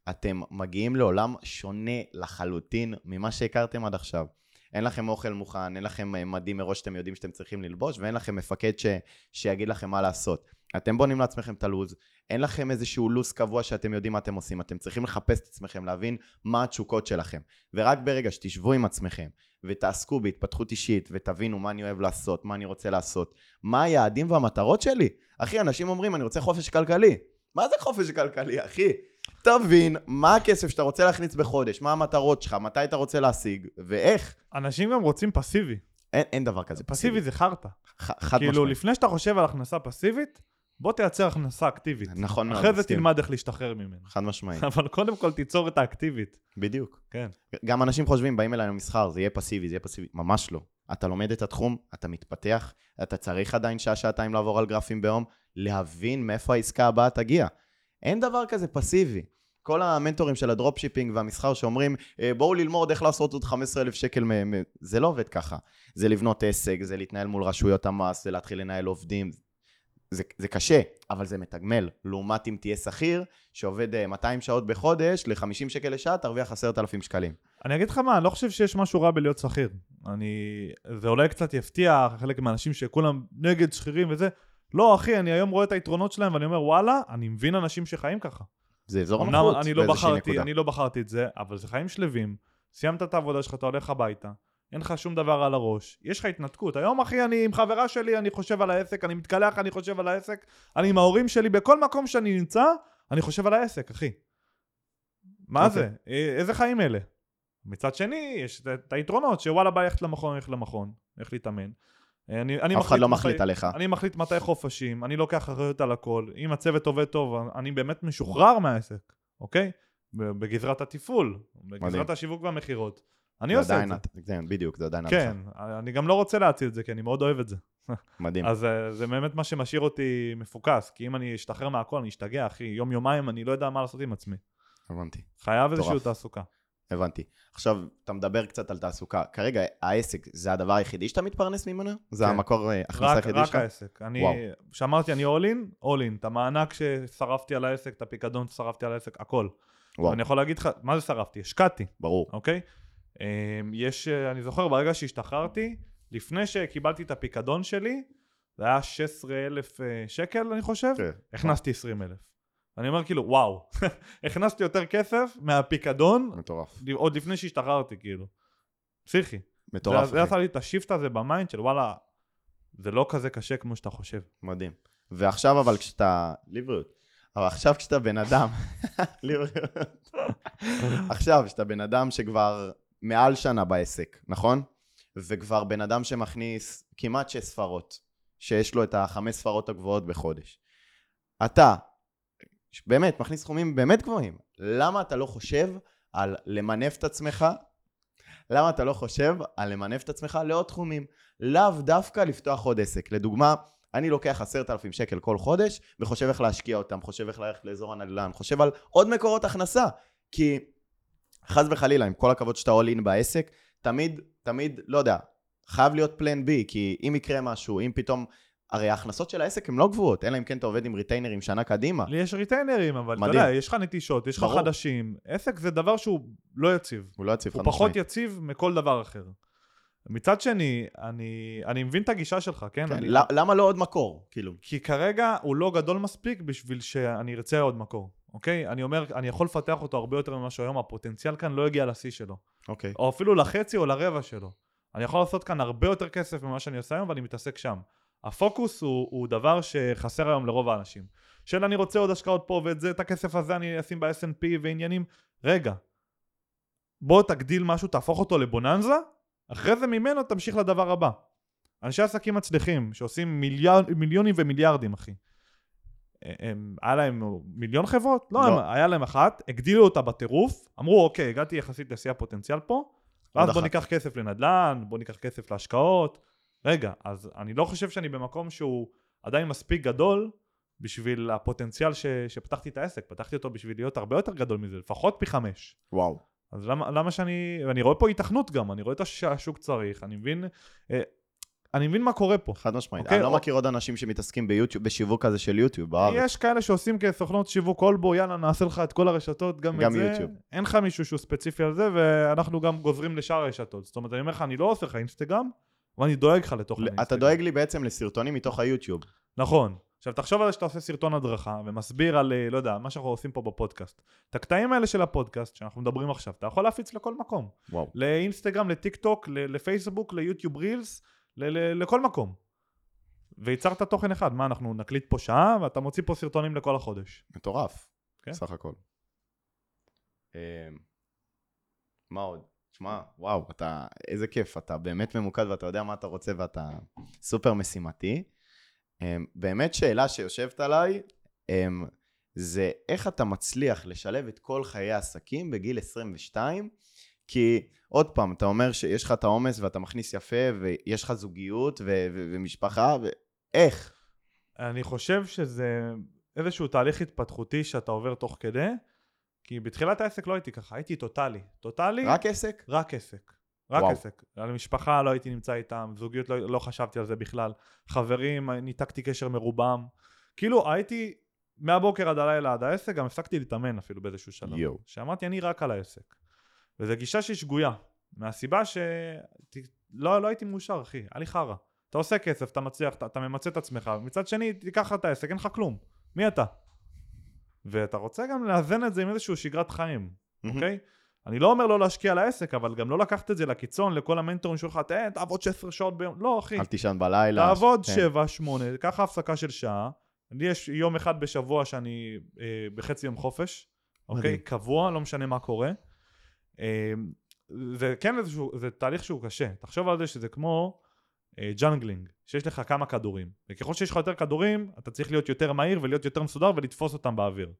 S1: אתם מגיעים לעולם שונה לחלוטין ממה שהכרתם עד עכשיו. אין לכם אוכל מוכן, אין לכם אה, מדים מראש שאתם יודעים שאתם צריכים ללבוש, ואין לכם מפקד ש... שיגיד לכם מה לעשות. אתם בונים לעצמכם את הלו"ז, אין לכם איזשהו לו"ז קבוע שאתם יודעים מה אתם עושים, אתם צריכים לחפש את עצמכם, להבין מה התשוקות שלכם. ורק ברגע שתשבו עם עצמכם, ותעסקו בהתפתחות אישית, ותבינו מה אני אוהב לעשות, מה אני רוצה לעשות, מה היעדים והמטרות שלי. אחי, אנשים אומרים, אני רוצה חופש כלכלי. מה זה חופש כלכלי, אחי? תבין מה הכסף שאתה רוצה להכניס בחודש, מה המטרות שלך, מתי אתה רוצה להשיג, ואיך.
S2: אנשים גם רוצים פסיבי.
S1: אין, אין דבר כזה.
S2: פסיבי זה חרטא.
S1: ח- חד
S2: כאילו,
S1: משמעית.
S2: לפני שאתה חושב על הכנסה פסיבית, בוא תייצר הכנסה אקטיבית.
S1: נכון מאוד,
S2: אחרי זה. תלמד איך להשתחרר ממנו.
S1: חד משמעית,
S2: אבל קודם כל תיצור את האקטיבית.
S1: בדיוק.
S2: כן.
S1: גם אנשים חושבים, באים אליי למסחר, זה יהיה פסיבי, זה יהיה פסיבי. ממש לא. אתה לומד את התחום, אתה מתפתח, אתה צריך עדיין שעה-שעתיים לעבור על גרפים ביום, להבין מאיפה העסקה הבאה תגיע. אין דבר כזה פסיבי. כל המנטורים של הדרופשיפינג והמסחר שאומרים, "אה, בואו ללמוד איך לעשות עוד 15,000 שקל, מ-" זה לא עובד ככה. זה לבנות עסק, זה להתנהל מול רשויות המס, זה להתחיל לנהל עובדים. זה, זה קשה, אבל זה מתגמל. לעומת אם תהיה שכיר, שעובד אה, 200 שעות בחודש, ל-50 שקל לשעה, תרוויח 10,000 שקלים.
S2: אני אגיד לך מה, אני לא חושב שיש משהו רע בלהיות שכיר. אני... זה אולי קצת יפתיע חלק מהאנשים שכולם נגד שכירים וזה. לא, אחי, אני היום רואה את היתרונות שלהם ואני אומר, וואלה, אני מבין אנשים שחיים ככה.
S1: זה אזור הנוחות
S2: לא
S1: באיזושהי
S2: בחרתי,
S1: נקודה.
S2: אני לא בחרתי את זה, אבל זה חיים שלווים. סיימת את העבודה שלך, אתה הולך הביתה. אין לך שום דבר על הראש. יש לך התנתקות. היום, אחי, אני עם חברה שלי, אני חושב על העסק, אני מתקלח, אני חושב על העסק. אני עם ההורים שלי, בכל מקום שאני נמצא, אני חושב על העסק, אחי. מה
S1: אוקיי.
S2: זה? אה, איזה חיים אלה? מצד שני, יש את- היתרונות, שוואלה, בא ללכת למכון, הולך למכון, הולך להתאמן. אה, אני, אני
S1: אף אחד לא
S2: מתי-
S1: מחליט עליך.
S2: אני מחליט מתי חופשים, אני לוקח אחריות על הכל. אם הצוות עובד טוב, אני באמת משוחרר מהעסק, אוקיי? בגזרת התפעול, בגזרת
S1: מדהים.
S2: השיווק והמכירות. אני
S1: זה
S2: עושה את
S1: עדיין
S2: זה.
S1: את- כן, בדיוק, זה עדיין
S2: כן,
S1: עליך.
S2: אני גם לא רוצה להציל את זה, כי אני מאוד אוהב את זה. <laughs>
S1: מדהים.
S2: אז אה, זה באמת מה שמשאיר אותי מפוקס, כי אם אני אשתחרר מהכל, אני אשתגע, אחי. יום-יומיים אני לא יודע מה לעשות עם עצמי.
S1: הבנתי,
S2: חייב איזושהי. תעסוקה.
S1: הבנתי. עכשיו, אתה מדבר קצת על תעסוקה. כרגע, העסק זה הדבר היחידי שאתה מתפרנס ממנו? זה
S2: כן.
S1: המקור אה, הכנסה
S2: רק,
S1: היחידי
S2: רק
S1: שלך?
S2: העסק. אני,
S1: וואו.
S2: שאמרתי, אני all in, all in. את המענק ששרפתי על העסק, את הפיקדון ששרפתי על העסק, הכל.
S1: וואו,
S2: אני יכול להגיד לך, מה זה שרפתי? השקעתי,
S1: ברור.
S2: אוקיי? אמ, יש, אה, אני זוכר, ברגע שהשתחררתי, לפני שקיבלתי את הפיקדון שלי, זה היה 16,000 אה, שקל, אני חושב,
S1: כן.
S2: הכנסתי 20,000. אני אומר כאילו, וואו, <laughs> הכנסתי יותר כסף מהפיקדון
S1: מטורף.
S2: עוד לפני שהשתחררתי, כאילו. פסיכי.
S1: מטורף,
S2: זה. עשה לי את ה shift הזה ב mind של וואלה, זה לא כזה קשה כמו שאתה חושב.
S1: מדהים. ועכשיו אבל כשאתה... לבריאות. אבל עכשיו כשאתה בן אדם... <laughs> עכשיו, כשאתה בן אדם שכבר מעל שנה בעסק, נכון? וכבר בן אדם שמכניס כמעט שש ספרות, שיש לו את החמש ספרות הגבוהות בחודש. אתה, באמת, מכניס סכומים באמת גבוהים. למה אתה לא חושב על למנף את עצמך? למה אתה לא חושב על למנף את עצמך לעוד תחומים? לאו דווקא לפתוח עוד עסק. לדוגמה, אני לוקח עשרת אלפים שקל כל חודש, וחושב איך להשקיע אותם, חושב איך ללכת לאזור הנדל"ן, חושב על עוד מקורות הכנסה. כי חס וחלילה, עם כל הכבוד שאתה all in בעסק, תמיד, תמיד, לא יודע, חייב להיות פלן בי, כי אם יקרה משהו, אם פתאום... הרי ההכנסות של העסק הן לא גבוהות, אלא אם כן אתה עובד עם ריטיינרים שנה קדימה.
S2: לי יש ריטיינרים, אבל אתה. יודע, יש לך נטישות, יש לך. חדשים. עסק זה דבר שהוא לא יציב.
S1: הוא לא יציב
S2: הוא פחות
S1: משמעית.
S2: יציב מכל דבר אחר. מצד שני, אני, אני מבין את הגישה שלך, כן?
S1: כן,
S2: אני,
S1: למה לא עוד מקור? כאילו,
S2: כי כרגע הוא לא גדול מספיק בשביל שאני ארצה עוד מקור, אוקיי? אני אומר, אני יכול לפתח אותו הרבה יותר ממה שהוא היום, הפוטנציאל כאן לא הגיע לשיא שלו.
S1: אוקיי.
S2: או אפילו לחצי או לרבע שלו. אני יכול לעשות כאן הרבה יותר כסף ממה שאני עושה היום, ואני מתעסק שם. הפוקוס הוא, הוא דבר שחסר היום לרוב האנשים. של אני רוצה עוד השקעות פה, ואת זה, את הכסף הזה אני אשים ב-S&P ועניינים. רגע, בוא תגדיל משהו, תהפוך אותו לבוננזה, אחרי זה ממנו תמשיך לדבר הבא. אנשי עסקים מצליחים, שעושים מיליאר, מיליונים ומיליארדים, אחי. הם, היה להם מיליון חברות? לא,
S1: לא.
S2: הם, היה להם אחת, הגדילו אותה בטירוף, אמרו, אוקיי, הגעתי יחסית לשיא הפוטנציאל פה, ואז בוא
S1: אחת.
S2: ניקח כסף לנדל"ן, בוא ניקח כסף להשקעות. רגע, אז אני לא חושב שאני במקום שהוא עדיין מספיק גדול בשביל הפוטנציאל ש, שפתחתי את העסק, פתחתי אותו בשביל להיות הרבה יותר גדול מזה, לפחות פי חמש.
S1: וואו.
S2: אז למה, למה שאני... ואני רואה פה התכנות גם, אני רואה את הש- השוק צריך, אני מבין... אני מבין מה קורה פה.
S1: חד משמעית.
S2: אוקיי,
S1: אני לא
S2: או-
S1: מכיר עוד אנשים שמתעסקים ביוטיוב, בשיווק כזה של יוטיוב בארץ.
S2: יש כאלה שעושים כסוכנות שיווק כלבו, יאללה, נעשה לך את כל הרשתות, גם,
S1: גם
S2: את זה.
S1: יוטיוב.
S2: אין לך מישהו שהוא ספציפי על זה, ואנחנו גם גוזרים לשאר הרשתות. זאת אומרת, אני אומר לך, אני לא עושה לך אינסטגרם, אבל אני דואג לך לתוכן
S1: את
S2: האינסטגרם.
S1: דואג לי בעצם לסרטונים מתוך היוטיוב.
S2: נכון. עכשיו, תחשוב על זה שאתה עושה סרטון הדרכה, ומסביר על, אה, לא יודע, מה שאנחנו עושים פה בפודקאסט. את הקטעים האלה של הפודקאסט, שאנחנו מדברים עכשיו, אתה יכול להפיץ לכל מקום.
S1: וואו.
S2: לאינסטגרם, לטיק טוק, לפייסבוק, ליוטיוב reels, ל- ל- לכל מקום. וייצרת תוכן אחד, מה, אנחנו נקליט פה שעה, ואתה מוציא פה סרטונים לכל החודש.
S1: מטורף.
S2: כן.
S1: סך הכל. אמ, מה עוד? שמע, וואו, אתה, איזה כיף, אתה באמת ממוקד ואתה יודע מה אתה רוצה ואתה סופר משימתי. אמ, באמת שאלה שיושבת עליי, אמ, זה איך אתה מצליח לשלב את כל חיי העסקים בגיל 22, כי עוד פעם, אתה אומר שיש לך את העומס ואתה מכניס יפה ויש לך זוגיות ו- ו- ומשפחה, ואיך?
S2: אני חושב שזה איזשהו תהליך התפתחותי שאתה עובר תוך כדי, כי בתחילת העסק לא הייתי ככה, הייתי טוטאלי. טוטאלי,
S1: רק עסק?
S2: רק עסק. רק
S1: וואו.
S2: עסק. על משפחה לא הייתי נמצא איתם, זוגיות לא, לא חשבתי על זה בכלל. חברים, ניתקתי קשר מרובם. כאילו הייתי מהבוקר עד הלילה עד העסק, גם הפסקתי להתאמן אפילו באיזשהו שלב.
S1: יואו.
S2: שאמרתי, אני רק על העסק. וזו גישה שהיא שגויה, מהסיבה שלא לא הייתי מאושר, אחי, היה לי חרא. אתה עושה כסף, אתה מצליח, אתה, אתה ממצה את עצמך, ומצד שני, תיקח את העסק, אין לך כלום. מי אתה? ואתה רוצה גם לאזן את זה עם איזושהי שגרת חיים. אוקיי? אני לא אומר לא להשקיע על העסק, אבל גם לא לקחת את זה לקיצון, לכל המנטורים שלך, תן, תעבוד 16 שעות ביום. לא, אחי.
S1: אל תישן בלילה.
S2: תעבוד
S1: כן.
S2: 7, 8, קח הפסקה של שעה. לי יש יום אחד בשבוע שאני אה, בחצי יום חופש, אוקיי?
S1: מדהים.
S2: קבוע, לא משנה מה קורה. אה, זה כן איזשהו, זה תהליך שהוא קשה. תחשוב על זה שזה כמו אה, juggling, שיש לך כמה כדורים. וככל שיש לך יותר כדורים, אתה צריך להיות יותר מהיר ולהיות יותר מסודר ולתפוס אותם באוויר.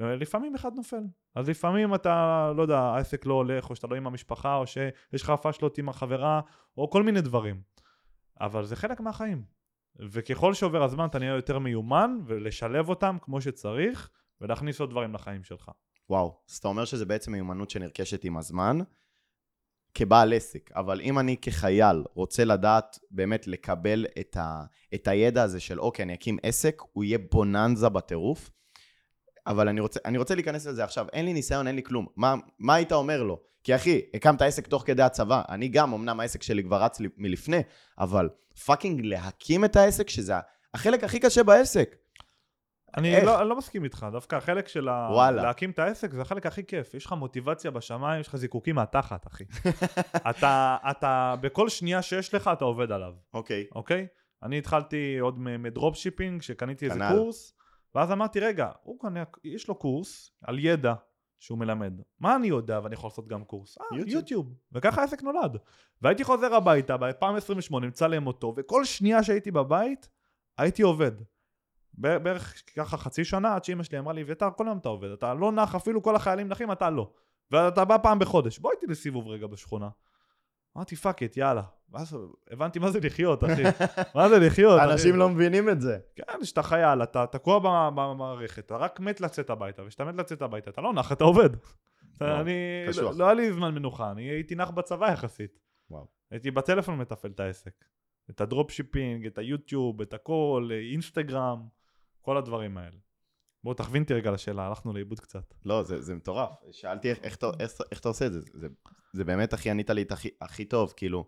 S2: ולפעמים אחד נופל. אז לפעמים אתה, לא יודע, העסק לא הולך, או שאתה לא עם המשפחה, או שיש לך פאשלות עם החבר'ה, או כל מיני דברים. אבל זה חלק מהחיים. וככל שעובר הזמן אתה נהיה יותר מיומן, ולשלב אותם כמו שצריך, ולהכניס עוד דברים לחיים שלך.
S1: וואו, אז אתה אומר שזה בעצם מיומנות שנרכשת עם הזמן, כבעל עסק, אבל אם אני כחייל רוצה לדעת באמת לקבל את, ה, את הידע הזה של אוקיי, אני אקים עסק, הוא יהיה בוננזה בטירוף, אבל אני רוצה, אני רוצה להיכנס לזה עכשיו, אין לי ניסיון, אין לי כלום. מה, מה היית אומר לו? כי אחי, הקמת עסק תוך כדי הצבא, אני גם, אמנם העסק שלי כבר רץ מלפני, אבל fucking להקים את העסק, שזה החלק הכי קשה בעסק.
S2: אני? לא, אני לא מסכים איתך, דווקא החלק של ה...
S1: וואלה.
S2: להקים את העסק זה החלק הכי כיף. יש לך מוטיבציה בשמיים, יש לך זיקוקים מהתחת, אחי. <laughs> אתה, אתה, בכל שנייה שיש לך, אתה עובד עליו.
S1: אוקיי.
S2: אוקיי? אני התחלתי עוד מ- מ drop shipping, שקניתי איזה
S1: כנ"ל.
S2: קורס, ואז אמרתי, רגע, הוא קנה, יש לו קורס על ידע שהוא מלמד. מה אני יודע ואני יכול לעשות גם קורס? אה,
S1: יוטיוב.
S2: יוטיוב. וככה העסק נולד. והייתי חוזר הביתה בפעם 28, מצלם אותו, וכל שנייה שהייתי בבית, הייתי עובד. בערך ככה חצי שנה, עד שאמא שלי אמרה לי, אביתר, כל היום אתה עובד, אתה לא נח, אפילו כל החיילים נחים, אתה לא. ואתה בא פעם בחודש, בוא איתי לסיבוב רגע בשכונה. אמרתי, fuck it, יאללה. ואז הבנתי מה זה לחיות, אחי. <laughs> מה זה לחיות, אחי?
S1: אנשים לא מבינים את זה.
S2: כן, כשאתה חייל, אתה תקוע במ- במערכת, אתה רק מת לצאת הביתה, וכשאתה מת לצאת הביתה, אתה לא נח, אתה עובד. אני. לא, היה לי זמן מנוחה, אני הייתי נח בצבא יחסית. הייתי בטלפון מתפעל את העסק. את ה drop shipping, את היוטיוב, את הכל, אינסטגרם, כל הדברים האלה. בוא תכווין אותי רגע לשאלה, הלכנו לאיבוד קצת.
S1: לא, זה, זה מטורף. שאלתי איך, איך, איך, איך אתה עושה את זה. זה. זה באמת הכי ענית לי את הכי, הכי טוב, כאילו,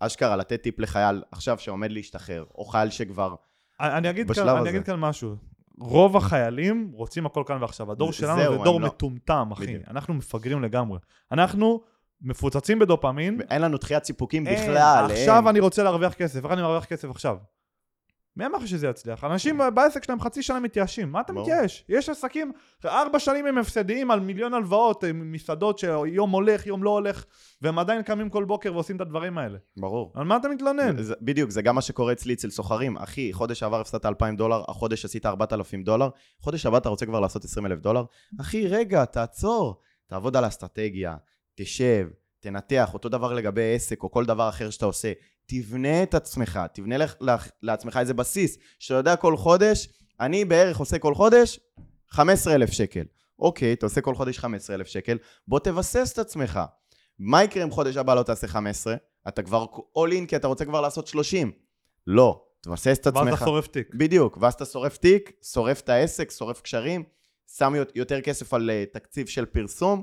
S1: אשכרה לתת טיפ לחייל עכשיו שעומד להשתחרר, או חייל שכבר...
S2: אני אני אגיד,
S1: בשלב
S2: כאן, אני
S1: הזה.
S2: אגיד כאן משהו. רוב החיילים רוצים הכל כאן ועכשיו. הדור
S1: זה-
S2: שלנו
S1: זהו,
S2: זה דור
S1: לא-
S2: מטומטם, אחי.
S1: בדיוק.
S2: אנחנו מפגרים לגמרי. אנחנו מפוצצים בדופמין.
S1: אין לנו דחיית סיפוקים
S2: אין,
S1: בכלל.
S2: עכשיו
S1: אין.
S2: אני רוצה להרוויח כסף. איך אני מרוויח כסף עכשיו? מי אמר לך שזה יצליח? אנשים בעסק שלהם חצי שנה מתייאשים, מה אתה. מתייאש? יש עסקים, ארבע שנים הם הפסדיים על מיליון הלוואות, מסעדות שיום הולך, יום לא הולך, והם עדיין קמים כל בוקר ועושים את הדברים האלה.
S1: ברור.
S2: על מה אתה מתלונן?
S1: זה, בדיוק, זה גם מה שקורה אצלי אצל סוחרים. אחי, חודש שעבר הפסדת 2,000 דולר, החודש עשית 4,000 דולר, חודש הבא אתה רוצה כבר לעשות 20,000 דולר? אחי, רגע, תעצור. תעבוד על האסטרטגיה, תשב, תנתח, אותו דבר לגבי עסק או כל דבר אחר שאתה עושה. תבנה את עצמך, תבנה לך, לך, לעצמך איזה בסיס, שאתה יודע כל חודש, אני בערך עושה כל חודש 15,000 שקל. אוקיי, אתה עושה כל חודש 15,000 שקל, בוא תבסס את עצמך. מה יקרה אם חודש הבא לא תעשה 15? אתה כבר all in כי אתה רוצה כבר לעשות 30. לא, תבסס את
S2: ואז
S1: עצמך.
S2: אתה שורף תיק.
S1: בדיוק, ואז אתה שורף תיק, שורף את העסק, שורף קשרים, שם יות- יותר כסף על אה, תקציב של פרסום.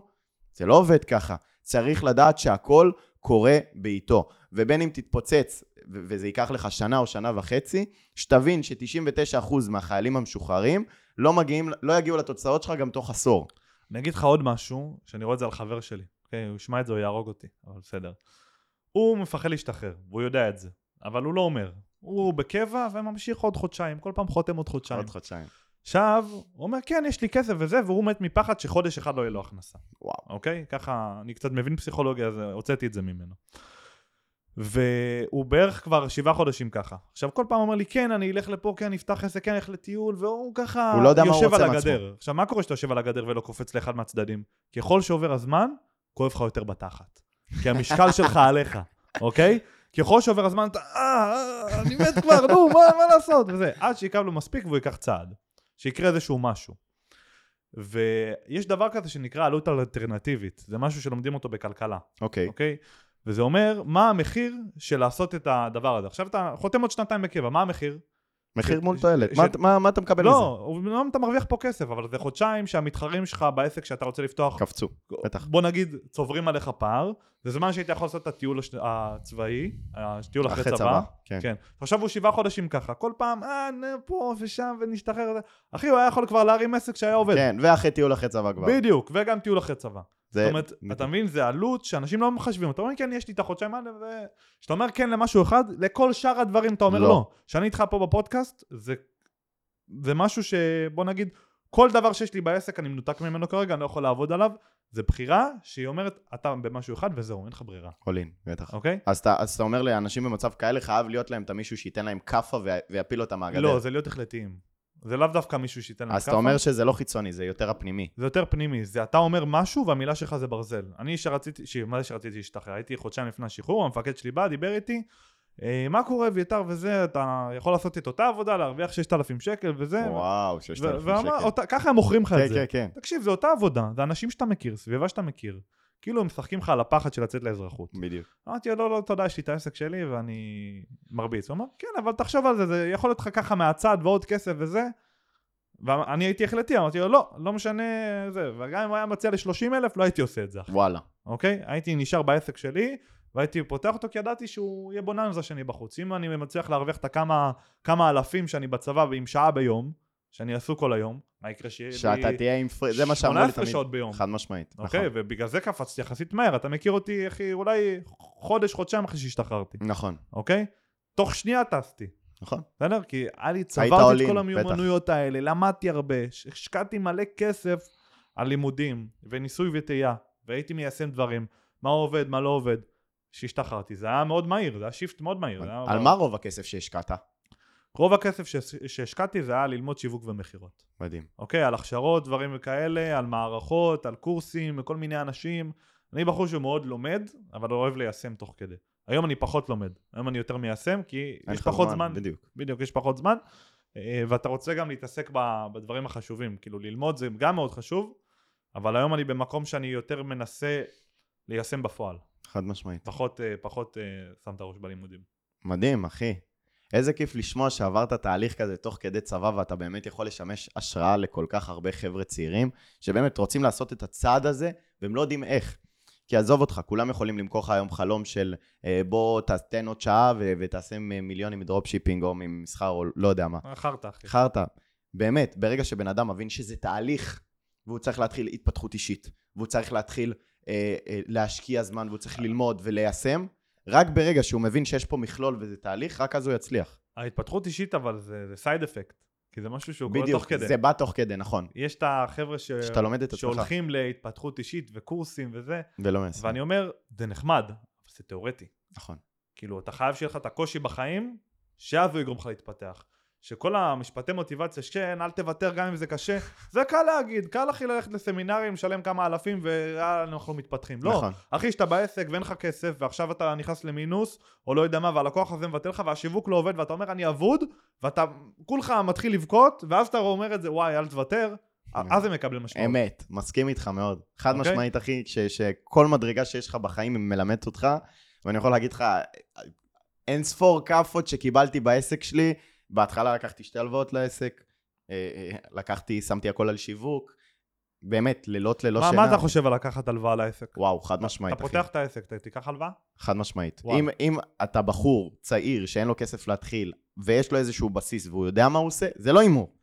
S1: זה לא עובד ככה. צריך לדעת שהכל קורה בעיתו. ובין אם תתפוצץ, וזה ייקח לך שנה או שנה וחצי, שתבין ש-99% מהחיילים המשוחררים לא מגיעים, לא יגיעו לתוצאות שלך גם תוך עשור.
S2: אני אגיד לך עוד משהו, שאני רואה את זה על חבר שלי. אוקיי, הוא ישמע את זה, הוא יהרוג אותי, אבל בסדר. הוא מפחד להשתחרר, והוא יודע את זה. אבל הוא לא אומר. הוא בקבע וממשיך עוד חודשיים, כל פעם חותם עוד חודשיים.
S1: עוד חודשיים.
S2: עכשיו, הוא אומר, כן, יש לי כסף וזה, והוא מת מפחד שחודש אחד לא יהיה לו הכנסה.
S1: וואו.
S2: אוקיי? ככה, אני קצת מבין פסיכולוגיה, אז הוצאתי את זה ממנו. והוא בערך כבר שבעה חודשים ככה. עכשיו, כל פעם אומר לי, כן, אני אלך לפה, כן, נפתח עסק, כן, אלך לטיול, והוא ככה
S1: הוא לא יודע מה הוא
S2: יושב
S1: רוצה
S2: על
S1: מעצמו.
S2: עכשיו, מה קורה שאתה יושב על הגדר ולא קופץ לאחד מהצדדים? ככל שעובר הזמן, כואב לך יותר בתחת. כי המשקל שלך עליך, <laughs> אוקיי? ככל שעובר הזמן אתה, אה, אה, אני מת כבר, נו, מה, מה לעשות? וזה, עד שיכאב לו מספיק והוא ייקח צעד. שיקרה איזשהו משהו. ויש דבר כזה שנקרא עלות אלטרנטיבית, זה משהו שלומדים אותו בכלכלה,
S1: אוקיי.
S2: אוקיי? וזה אומר, מה המחיר של לעשות את הדבר הזה. עכשיו אתה חותם עוד שנתיים בקבע, מה המחיר?
S1: מחיר מול תועלת. מה- מה מה אתה מקבל מזה?
S2: לא, אומנם אתה מרוויח פה כסף, אבל זה חודשיים שהמתחרים שלך בעסק שאתה רוצה לפתוח,
S1: קפצו, בטח.
S2: בוא נגיד, צוברים עליך פער, זה זמן שהיית יכול לעשות את הטיול הצבאי, הטיול אחרי צבא,
S1: כן.
S2: כן. עכשיו הוא שבעה חודשים ככה, כל פעם, אה, פה ושם ונשתחרר. אחי, הוא היה יכול כבר להרים עסק שהיה עובד.
S1: כן, ואחרי טיול אחרי צבא כבר.
S2: בדיוק, וגם טיול אחרי צבא. זאת אומרת, אתה מבין, זה עלות שאנשים לא מחשבים. אתה אומר, כן, יש לי את החודשיים האלה, וכשאתה אומר כן למשהו אחד, לכל שאר הדברים אתה אומר
S1: לא.
S2: לא. כשאני איתך פה בפודקאסט, זה, זה משהו שבוא נגיד, כל דבר שיש לי בעסק, אני מנותק ממנו כרגע, אני לא יכול לעבוד עליו. זה בחירה שהיא אומרת, אתה במשהו אחד וזהו, אין לך ברירה,
S1: עולין, בטח.
S2: אוקיי?
S1: אז אתה, אז אתה אומר לאנשים במצב כאלה, חייב להיות להם את המישהו שייתן להם כאפה וי- ויפיל אותם מהגדר.
S2: לא, זה להיות החלטיים. זה לאו דווקא מישהו שייתן להם
S1: אז אתה. אומר שזה לא חיצוני, זה יותר הפנימי.
S2: זה יותר פנימי, זה אתה אומר משהו והמילה שלך זה ברזל. אני שרציתי, ש... מה זה שרציתי להשתחרר? הייתי חודשיים לפני השחרור, המפקד שלי בא, דיבר איתי, אה, מה קורה אביתר וזה, אתה יכול לעשות את אותה עבודה, להרוויח 6,000 שקל וזה.
S1: וואו, 6,000
S2: ו- ואמר,
S1: שקל.
S2: אותה, ככה הם מוכרים לך
S1: כן,
S2: את זה.
S1: כן, כן.
S2: תקשיב, זה אותה עבודה, זה אנשים שאתה מכיר, סביבה שאתה מכיר. כאילו הם משחקים לך על הפחד של לצאת לאזרחות.
S1: בדיוק.
S2: אמרתי לו, לא, לא, תודה, יש לי את העסק שלי ואני מרביץ. הוא אמר, כן, אבל תחשוב על זה, זה יכול להיות לך ככה מהצד ועוד כסף וזה. ואני הייתי החלטי, אמרתי לו, לא, לא משנה זה. וגם אם הוא היה מציע ל-30 אלף, לא הייתי עושה את זה,
S1: וואלה.
S2: אוקיי? הייתי נשאר בעסק שלי, והייתי פותח אותו כי ידעתי שהוא יהיה בוננזה שאני בחוץ. אם אני מצליח להרוויח את הכמה כמה אלפים שאני בצבא ועם שעה ביום, שאני עסוק כל היום, מה יקרה שיהיה לי...
S1: שאתה תהיה עם פרי... זה מה שאמרו לי
S2: 18
S1: תמיד.
S2: שעות ביום.
S1: חד משמעית.
S2: אוקיי,
S1: נכון.
S2: ובגלל זה קפצתי יחסית מהר, אתה מכיר אותי, אחי, אולי חודש, חודשיים אחרי שהשתחררתי,
S1: נכון,
S2: אוקיי? תוך שנייה טסתי,
S1: נכון.
S2: בסדר? כי היה לי, צברתי את כל המיומנויות האלה, למדתי הרבה, השקעתי מלא כסף על לימודים, וניסוי וטעייה, והייתי מיישם דברים, מה עובד, מה לא עובד. כשהשתחררתי, זה היה מאוד מהיר, זה היה שיפט מאוד מהיר.
S1: על מה רוב הכסף שהשקעת?
S2: רוב הכסף שהש- שהשקעתי זה היה ללמוד שיווק ומכירות.
S1: מדהים.
S2: אוקיי? על הכשרות, דברים כאלה, על מערכות, על קורסים, וכל מיני אנשים. אני בחור שמאוד לומד, אבל אוהב ליישם תוך כדי. היום אני פחות לומד, היום אני יותר מיישם, כי יש פחות זמן,
S1: בדיוק.
S2: בדיוק, יש פחות זמן, אה, ואתה רוצה גם להתעסק בדברים החשובים, כאילו ללמוד זה גם מאוד חשוב, אבל היום אני במקום שאני יותר מנסה ליישם בפועל,
S1: חד משמעית.
S2: פחות, אה, פחות אה, שם את הראש בלימודים.
S1: מדהים, אחי. איזה כיף לשמוע שעברת תהליך כזה תוך כדי צבא ואתה באמת יכול לשמש השראה לכל כך הרבה חבר'ה צעירים שבאמת רוצים לעשות את הצעד הזה והם לא יודעים איך. כי עזוב אותך, כולם יכולים למכור לך היום חלום של אה, בוא תתן עוד שעה ו- ותעשה מיליונים מ dropshipping או ממסחר או לא יודע מה.
S2: חרטא.
S1: חרטא. באמת, ברגע שבן אדם מבין שזה תהליך והוא צריך להתחיל התפתחות אישית והוא צריך להתחיל אה, אה, להשקיע זמן והוא צריך ללמוד וליישם, רק ברגע שהוא מבין שיש פה מכלול וזה תהליך, רק אז הוא יצליח.
S2: ההתפתחות אישית, אבל זה, זה side effect. כי זה משהו שהוא קורה
S1: בדיוק,
S2: תוך כדי.
S1: זה בא תוך כדי, נכון.
S2: יש את החבר'ה ש...
S1: שאתה לומד את עצמך.
S2: שהולכים להתפתחות אישית וקורסים וזה,
S1: ולא מנסים.
S2: ואני אומר, זה נחמד, אבל זה תיאורטי.
S1: נכון.
S2: כאילו, אתה חייב שיהיה לך את הקושי בחיים, שאז הוא יגרום לך להתפתח. שכל המשפטי מוטיבציה, שכן, אל תוותר גם אם זה קשה, זה קל להגיד, קל אחי ללכת לסמינרים, לשלם כמה אלפים ואנחנו מתפתחים. לא,
S1: נכון.
S2: אחי, שאתה בעסק ואין לך כסף, ועכשיו אתה נכנס למינוס, או לא יודע מה, והלקוח הזה מבטל לך, והשיווק לא עובד, ואתה אומר, אני אבוד, ואתה כולך מתחיל לבכות, ואז אתה אומר את זה, וואי, אל תוותר, אז הם מקבלים משמעות.
S1: אמת, מסכים איתך מאוד. חד
S2: אוקיי?
S1: משמעית, אחי, ש- שכל מדרגה שיש לך בחיים היא מלמדת אותך, ואני יכול להגיד לך, אין ספור כאפות שקיבלתי בעסק שלי, בהתחלה לקחתי שתי הלוואות לעסק, אה, אה, לקחתי, שמתי הכל על שיווק, באמת, לילות ללא
S2: מה,
S1: שינה.
S2: מה אתה חושב על לקחת הלוואה לעסק?
S1: וואו, חד משמעית,
S2: אתה
S1: אחי.
S2: פותח את העסק, אתה תיקח הלוואה?
S1: חד משמעית.
S2: וואו.
S1: אם, אם אתה בחור צעיר שאין לו כסף להתחיל, ויש לו איזשהו בסיס והוא יודע מה הוא עושה, זה לא הימור.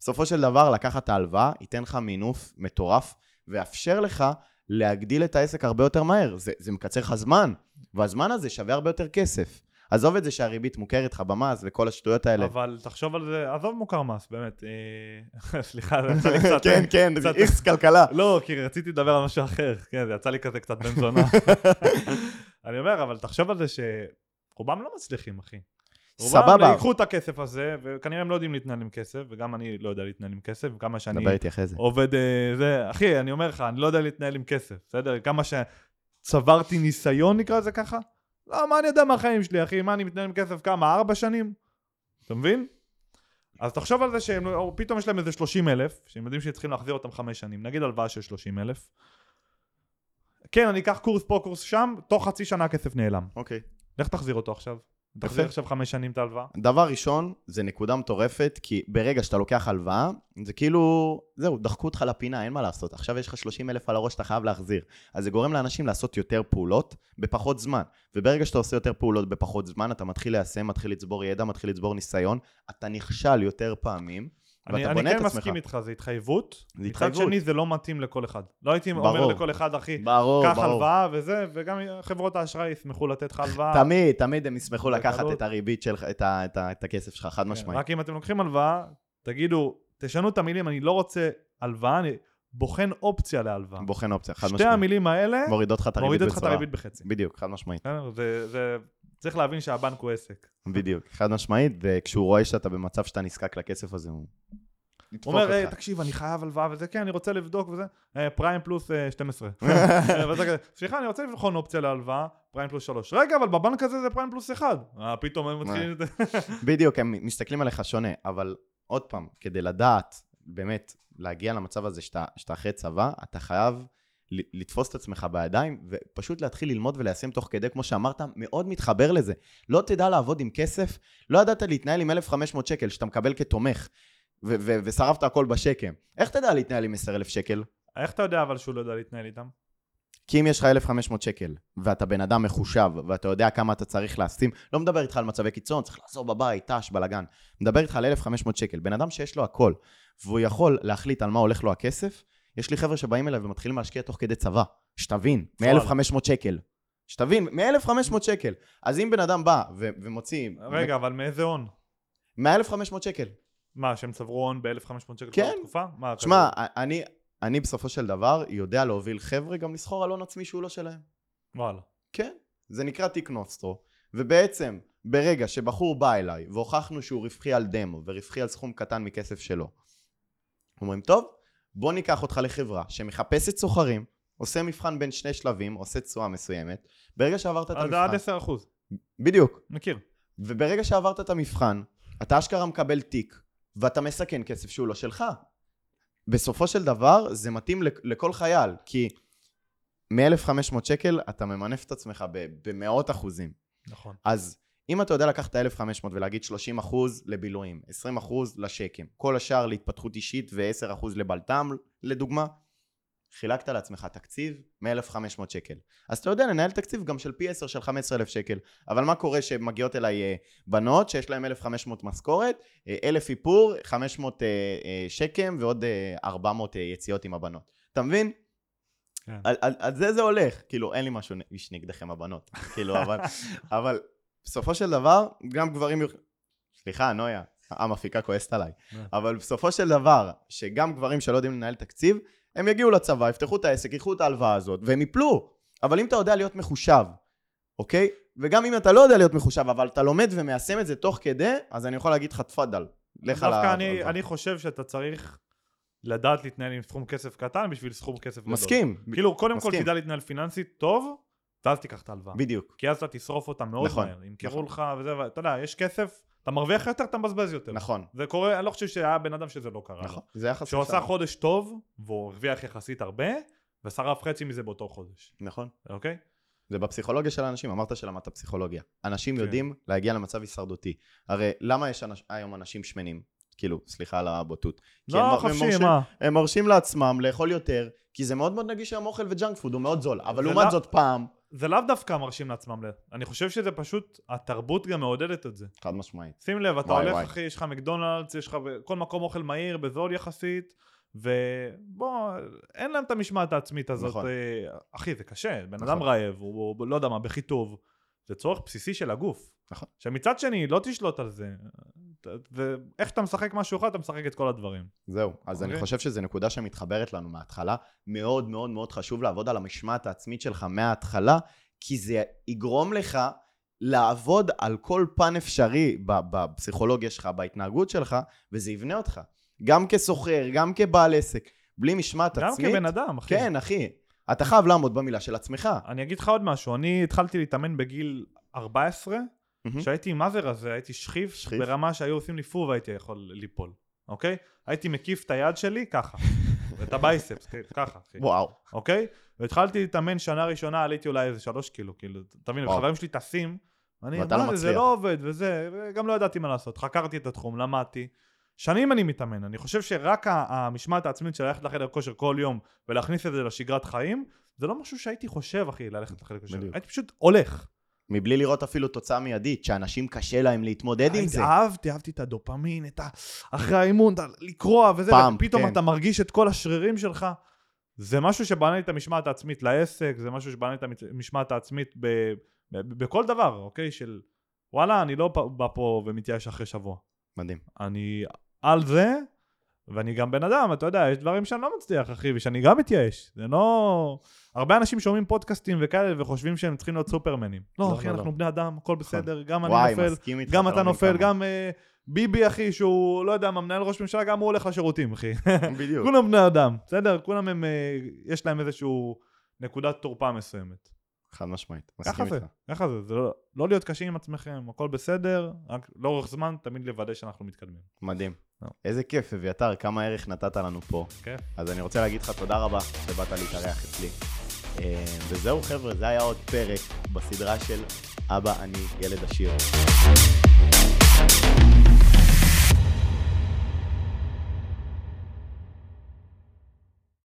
S1: בסופו של דבר, לקחת את ההלוואה, ייתן לך מינוף מטורף, ויאפשר לך להגדיל את העסק הרבה יותר מהר. זה, זה מקצר לך זמן, והזמן הזה שווה הרבה יותר כסף. עזוב את זה שהריבית מוכרת לך במס וכל השטויות האלה.
S2: אבל תחשוב על זה, עזוב מוכר מס, באמת. אה, <laughs> סליחה, זה יצא לי <laughs> קצת...
S1: כן, כן,
S2: קצת-
S1: איכס כלכלה. <laughs>
S2: לא, כי רציתי לדבר על משהו אחר, כן, זה יצא לי כזה קצת בן זונה. אני אומר, אבל תחשוב על זה שרובם לא מצליחים, אחי. רובם
S1: סבבה.
S2: ייקחו את הכסף הזה, וכנראה הם לא יודעים להתנהל עם כסף, וגם אני לא יודע להתנהל עם כסף, וכמה שאני
S1: דבר איתי אחרי זה.
S2: עובד, אה, זה, אחי, אני אומר לך, אני לא יודע להתנהל עם כסף, בסדר? כמה שצברתי ניסיון, נקרא לזה ככה? לא, מה אני יודע מהחיים שלי, אחי? מה אני מתנהל עם כסף כמה? ארבע שנים? אתה מבין? אז תחשוב על זה שהם, או פתאום יש להם איזה 30 אלף, שהם יודעים שצריכים להחזיר אותם חמש שנים, נגיד הלוואה של 30 אלף. כן, אני אקח קורס פה, קורס שם, תוך חצי שנה הכסף נעלם.
S1: אוקיי.
S2: לך תחזיר אותו עכשיו. תחזיר עכשיו חמש שנים את ההלוואה.
S1: דבר ראשון, זה נקודה מטורפת, כי ברגע שאתה לוקח הלוואה, זה כאילו, זהו, דחקו אותך לפינה, אין מה לעשות. עכשיו יש לך 30 אלף על הראש שאתה חייב להחזיר. אז זה גורם לאנשים לעשות יותר פעולות בפחות זמן. וברגע שאתה עושה יותר פעולות בפחות זמן, אתה מתחיל ליישם, מתחיל לצבור ידע, מתחיל לצבור ניסיון, אתה נכשל יותר פעמים,
S2: אני, אני
S1: בונה
S2: כן
S1: את עצמך.
S2: מסכים איתך, זה התחייבות.
S1: זה התחייבות.
S2: מצד שני, זה לא מתאים לכל אחד. לא הייתי אומר
S1: ברור.
S2: לכל אחד, אחי,
S1: ברור,
S2: קח
S1: ברור.
S2: הלוואה וזה, וגם חברות האשראי ישמחו לתת לך הלוואה.
S1: תמיד, תמיד הם ישמחו. לקחת את הריבית שלך, את, ה, את, ה, את הכסף שלך, חד משמעית.
S2: רק אם אתם לוקחים הלוואה, תגידו, תשנו את המילים, אני לא רוצה הלוואה, אני בוחן אופציה להלוואה.
S1: בוחן אופציה, חד
S2: שתי
S1: משמעית.
S2: המילים האלה
S1: מורידות לך את הריבית
S2: מורידות לך את
S1: בצורה.
S2: הריבית בחצי.
S1: בדיוק, חד משמעית.
S2: זה- זה- צריך להבין שהבנק הוא עסק.
S1: בדיוק, חד משמעית, וכשהוא רואה שאתה במצב שאתה נזקק לכסף הזה, הוא...
S2: הוא אומר, "היי,
S1: אותך.
S2: תקשיב, אני חייב הלוואה וזה, כן, אני רוצה לבדוק וזה, אה, פריים פלוס אה, 12. <laughs> אה, סליחה, אני רוצה לבחון אופציה להלוואה, פריים פלוס 3. רגע, אבל בבנק הזה זה פריים פלוס 1. אה, פתאום הם מתחילים את זה. <laughs>
S1: בדיוק, הם מסתכלים עליך שונה, אבל עוד פעם, כדי לדעת, באמת, להגיע למצב הזה שאתה, אחרי צבא, אתה חייב לתפוס את עצמך בידיים, ופשוט להתחיל ללמוד וליישם תוך כדי, כמו שאמרת, מאוד מתחבר לזה. לא תדע לעבוד עם כסף, לא ידעת להתנהל עם 1,500 שקל שאתה מקבל כתומך, ו- ו- ושרפת הכל בשקם. איך תדע להתנהל עם 10,000 שקל?
S2: איך אתה יודע אבל שהוא לא יודע להתנהל איתם?
S1: כי אם יש לך 1,500 שקל, ואתה בן אדם מחושב, ואתה יודע כמה אתה צריך לשים, לא מדבר איתך על מצבי קיצון, צריך לעזור בבית, ת"ש, בלאגן. מדבר איתך על 1,500 שקל. בן אדם שיש לו הכל, והוא יכול להחליט על מה הולך לו הכסף, יש לי חבר'ה שבאים אליי ומתחילים להשקיע תוך כדי צבא. שתבין, מ-1,500 שקל. שתבין, מ-1,500 שקל. אז אם בן אדם בא ו- ומוציא...
S2: רגע, אבל מאיזה הון?
S1: מ-1,500 שקל.
S2: מה, שהם צברו הון ב-1500 שקל
S1: כן.
S2: כל התקופה? מה,
S1: שמע, אני, אני בסופו של דבר יודע להוביל חבר'ה גם לסחור על הון עצמי שהוא לא שלהם.
S2: וואלה.
S1: כן, זה נקרא תיק נוסטרו, ובעצם ברגע שבחור בא אליי והוכחנו שהוא רווחי על דמו ורווחי על סכום קטן מכסף שלו, אומרים, טוב, בוא ניקח אותך לחברה שמחפשת סוחרים, עושה מבחן בין שני שלבים, עושה תשואה מסוימת, ברגע שעברת את המבחן,
S2: עד 10 אחוז.
S1: בדיוק,
S2: מכיר.
S1: וברגע שעברת את המבחן, אתה אשכרה מקבל תיק, ואתה מסכן כסף שהוא לא שלך. בסופו של דבר, זה מתאים לכ- לכל חייל, כי מ-1,500 שקל אתה ממנף את עצמך במאות אחוזים.
S2: נכון.
S1: אז אם אתה יודע לקחת את ה-1,500 ולהגיד 30 אחוז לבילויים, 20 אחוז לשקם, כל השאר להתפתחות אישית ו-10 אחוז לבלת"ם, לדוגמה, חילקת לעצמך תקציב מ-1,500 שקל. אז אתה יודע לנהל תקציב גם של פי 10 של 15,000 שקל. אבל מה קורה שמגיעות אליי אה, בנות שיש להן 1,500 משכורת, אה, 1,000 איפור, 500 אה, אה, שקם ועוד אה, 400 אה, יציאות עם הבנות. אתה מבין?
S2: כן.
S1: על, על, על זה זה הולך. כאילו, אין לי משהו איש נגדכם הבנות. כאילו, אבל, <laughs> אבל בסופו של דבר, גם גברים... סליחה, נויה, המפיקה כועסת עליי. אבל בסופו של דבר, שגם גברים שלא יודעים לנהל תקציב, הם יגיעו לצבא, יפתחו את העסק, ייקחו את ההלוואה הזאת, והם יפלו. אבל אם אתה יודע להיות מחושב, אוקיי? וגם אם אתה לא יודע להיות מחושב, אבל אתה לומד ומיישם את זה תוך כדי, אז אני יכול להגיד לך, תפאדל. לך על
S2: דווקא אני. אני חושב שאתה צריך לדעת להתנהל עם סכום כסף קטן בשביל סכום כסף גדול.
S1: מסכים.
S2: כאילו, קודם כל
S1: מסכים.
S2: תדע להתנהל פיננסית טוב, ואז תיקח את ההלוואה.
S1: בדיוק.
S2: כי אז אתה תשרוף אותה מאוד
S1: נכון,
S2: מהר. ימכרו
S1: נכון.
S2: לך וזה, ואתה יודע, יש כסף, אתה מרוויח יותר, אתה מבזבז יותר.
S1: נכון.
S2: זה קורה, אני לא חושב שהיה בן אדם שזה לא קרה לו.
S1: נכון. זה יחס
S2: שהוא עשה. חודש טוב, והוא הרוויח יחסית הרבה, ושרף חצי מזה באותו חודש,
S1: נכון.
S2: אוקיי?
S1: זה בפסיכולוגיה של האנשים, אמרת שלמדת פסיכולוגיה. אנשים
S2: כן.
S1: יודעים להגיע למצב הישרדותי. הרי למה יש אנש... היום אנשים שמנים? כאילו, סליחה על הבוטות.
S2: לא חופשי, מה?
S1: הם מרשים לעצמם לאכול יותר, כי זה מאוד מאוד נגיש היום אוכל וג'אנק פוד, הוא מאוד זול. אבל לעומת
S2: לא-
S1: זאת פעם,
S2: זה לאו דווקא מרשים לעצמם לב. אני חושב שזה פשוט, התרבות גם מעודדת את זה.
S1: חד משמעית.
S2: שים לב, אתה
S1: וואי,
S2: הולך,
S1: וואי.
S2: אחי, יש לך מקדונלדס, יש לך בכל מקום אוכל מהיר, בזול יחסית, ובוא, אין להם את המשמעת העצמית הזאת.
S1: נכון.
S2: אה, אחי, זה קשה, בן
S1: נכון.
S2: אדם רעב, הוא, הוא לא יודע מה, בחיטוב, זה צורך בסיסי של הגוף.
S1: נכון.
S2: שמצד שני, לא תשלוט על זה. ואיך שאתה משחק משהו אחד, אתה משחק את כל הדברים.
S1: זהו. אז אני
S2: אוקיי.
S1: חושב שזו נקודה שמתחברת לנו מההתחלה. מאוד מאוד מאוד חשוב לעבוד על המשמעת העצמית שלך מההתחלה, כי זה יגרום לך לעבוד על כל פן אפשרי בפסיכולוגיה שלך, בהתנהגות שלך, וזה יבנה אותך. גם כסוחר, גם כבעל עסק. בלי משמעת
S2: גם
S1: עצמית...
S2: כבן אדם, אחי.
S1: כן, אחי. אתה חייב לעמוד במילה של עצמך.
S2: אני אגיד לך עוד משהו, אני התחלתי להתאמן בגיל 14,
S1: מהמם.
S2: שהייתי מה זה רזה, הייתי שכיף,
S1: שכיף.
S2: ברמה שהיו עושים לי פו והייתי יכול ליפול, אוקיי? הייתי מקיף את היד שלי ככה, <laughs> ואת הבייספס, כן, ככה,
S1: וואו.
S2: אוקיי? והתחלתי להתאמן שנה ראשונה, עליתי אולי איזה שלוש קילו, כאילו,
S1: וואו.
S2: חברים שלי טסים, ואני,
S1: ואתה לא
S2: מה זה, זה. לא עובד, וזה, וגם לא ידעתי מה לעשות, חקרתי את התחום, למדתי. שנים אני מתאמן, אני חושב שרק המשמעת העצמית של ללכת לחדר כושר כל יום ולהכניס את זה לשגרת חיים, זה לא משהו שהייתי חושב, אחי, ללכת לחדר כושר. הייתי פשוט הולך.
S1: מבלי לראות אפילו תוצאה מיידית, שאנשים קשה להם להתמודד עם זה.
S2: אהבתי, אהבתי את הדופמין, את ה... אחרי האימון, לקרוע וזה,
S1: פעם,
S2: ופתאום
S1: כן.
S2: אתה מרגיש את כל השרירים שלך. זה משהו שבנה לי את המשמעת העצמית לעסק, זה משהו שבנה לי את המשמעת העצמית ב... ב... בכל דבר, אוקיי? של וואלה, אני לא בא פה ומתייאש אחרי שבוע.
S1: מדהים.
S2: אני על זה, ואני גם בן אדם, אתה יודע, יש דברים שאני לא מצליח, אחי, ושאני גם מתייאש. זה לא... הרבה אנשים שומעים פודקאסטים וכאלה וחושבים שהם צריכים להיות סופרמנים. לא,
S1: לא,
S2: אחי,
S1: לא,
S2: אנחנו
S1: לא.
S2: בני אדם, הכל בסדר, גם אני נופל. גם אתה נופל. גם אה, ביבי, אחי, שהוא, לא יודע מה, מנהל ראש ממשלה, גם הוא הולך לשירותים, אחי.
S1: בדיוק.
S2: כולם בני אדם, בסדר? כולם הם, אה, יש להם איזשהו נקודת תורפה מסוימת.
S1: חד משמעית. מסכים איתך.
S2: ככה זה, זה לא, לא להיות קשים עם עצמכם, הכל בסדר, רק לאורך זמן תמיד לוודא שאנחנו מתקדמים.
S1: מדהים.
S2: לא.
S1: איזה כיף, אביתר, כמה ערך נתת לנו פה.
S2: כיף.
S1: אז אני רוצה להגיד לך תודה רבה שבאת להתארח אצלי. אה, וזהו חבר'ה, זה היה עוד פרק בסדרה של אבא אני ילד עשיר.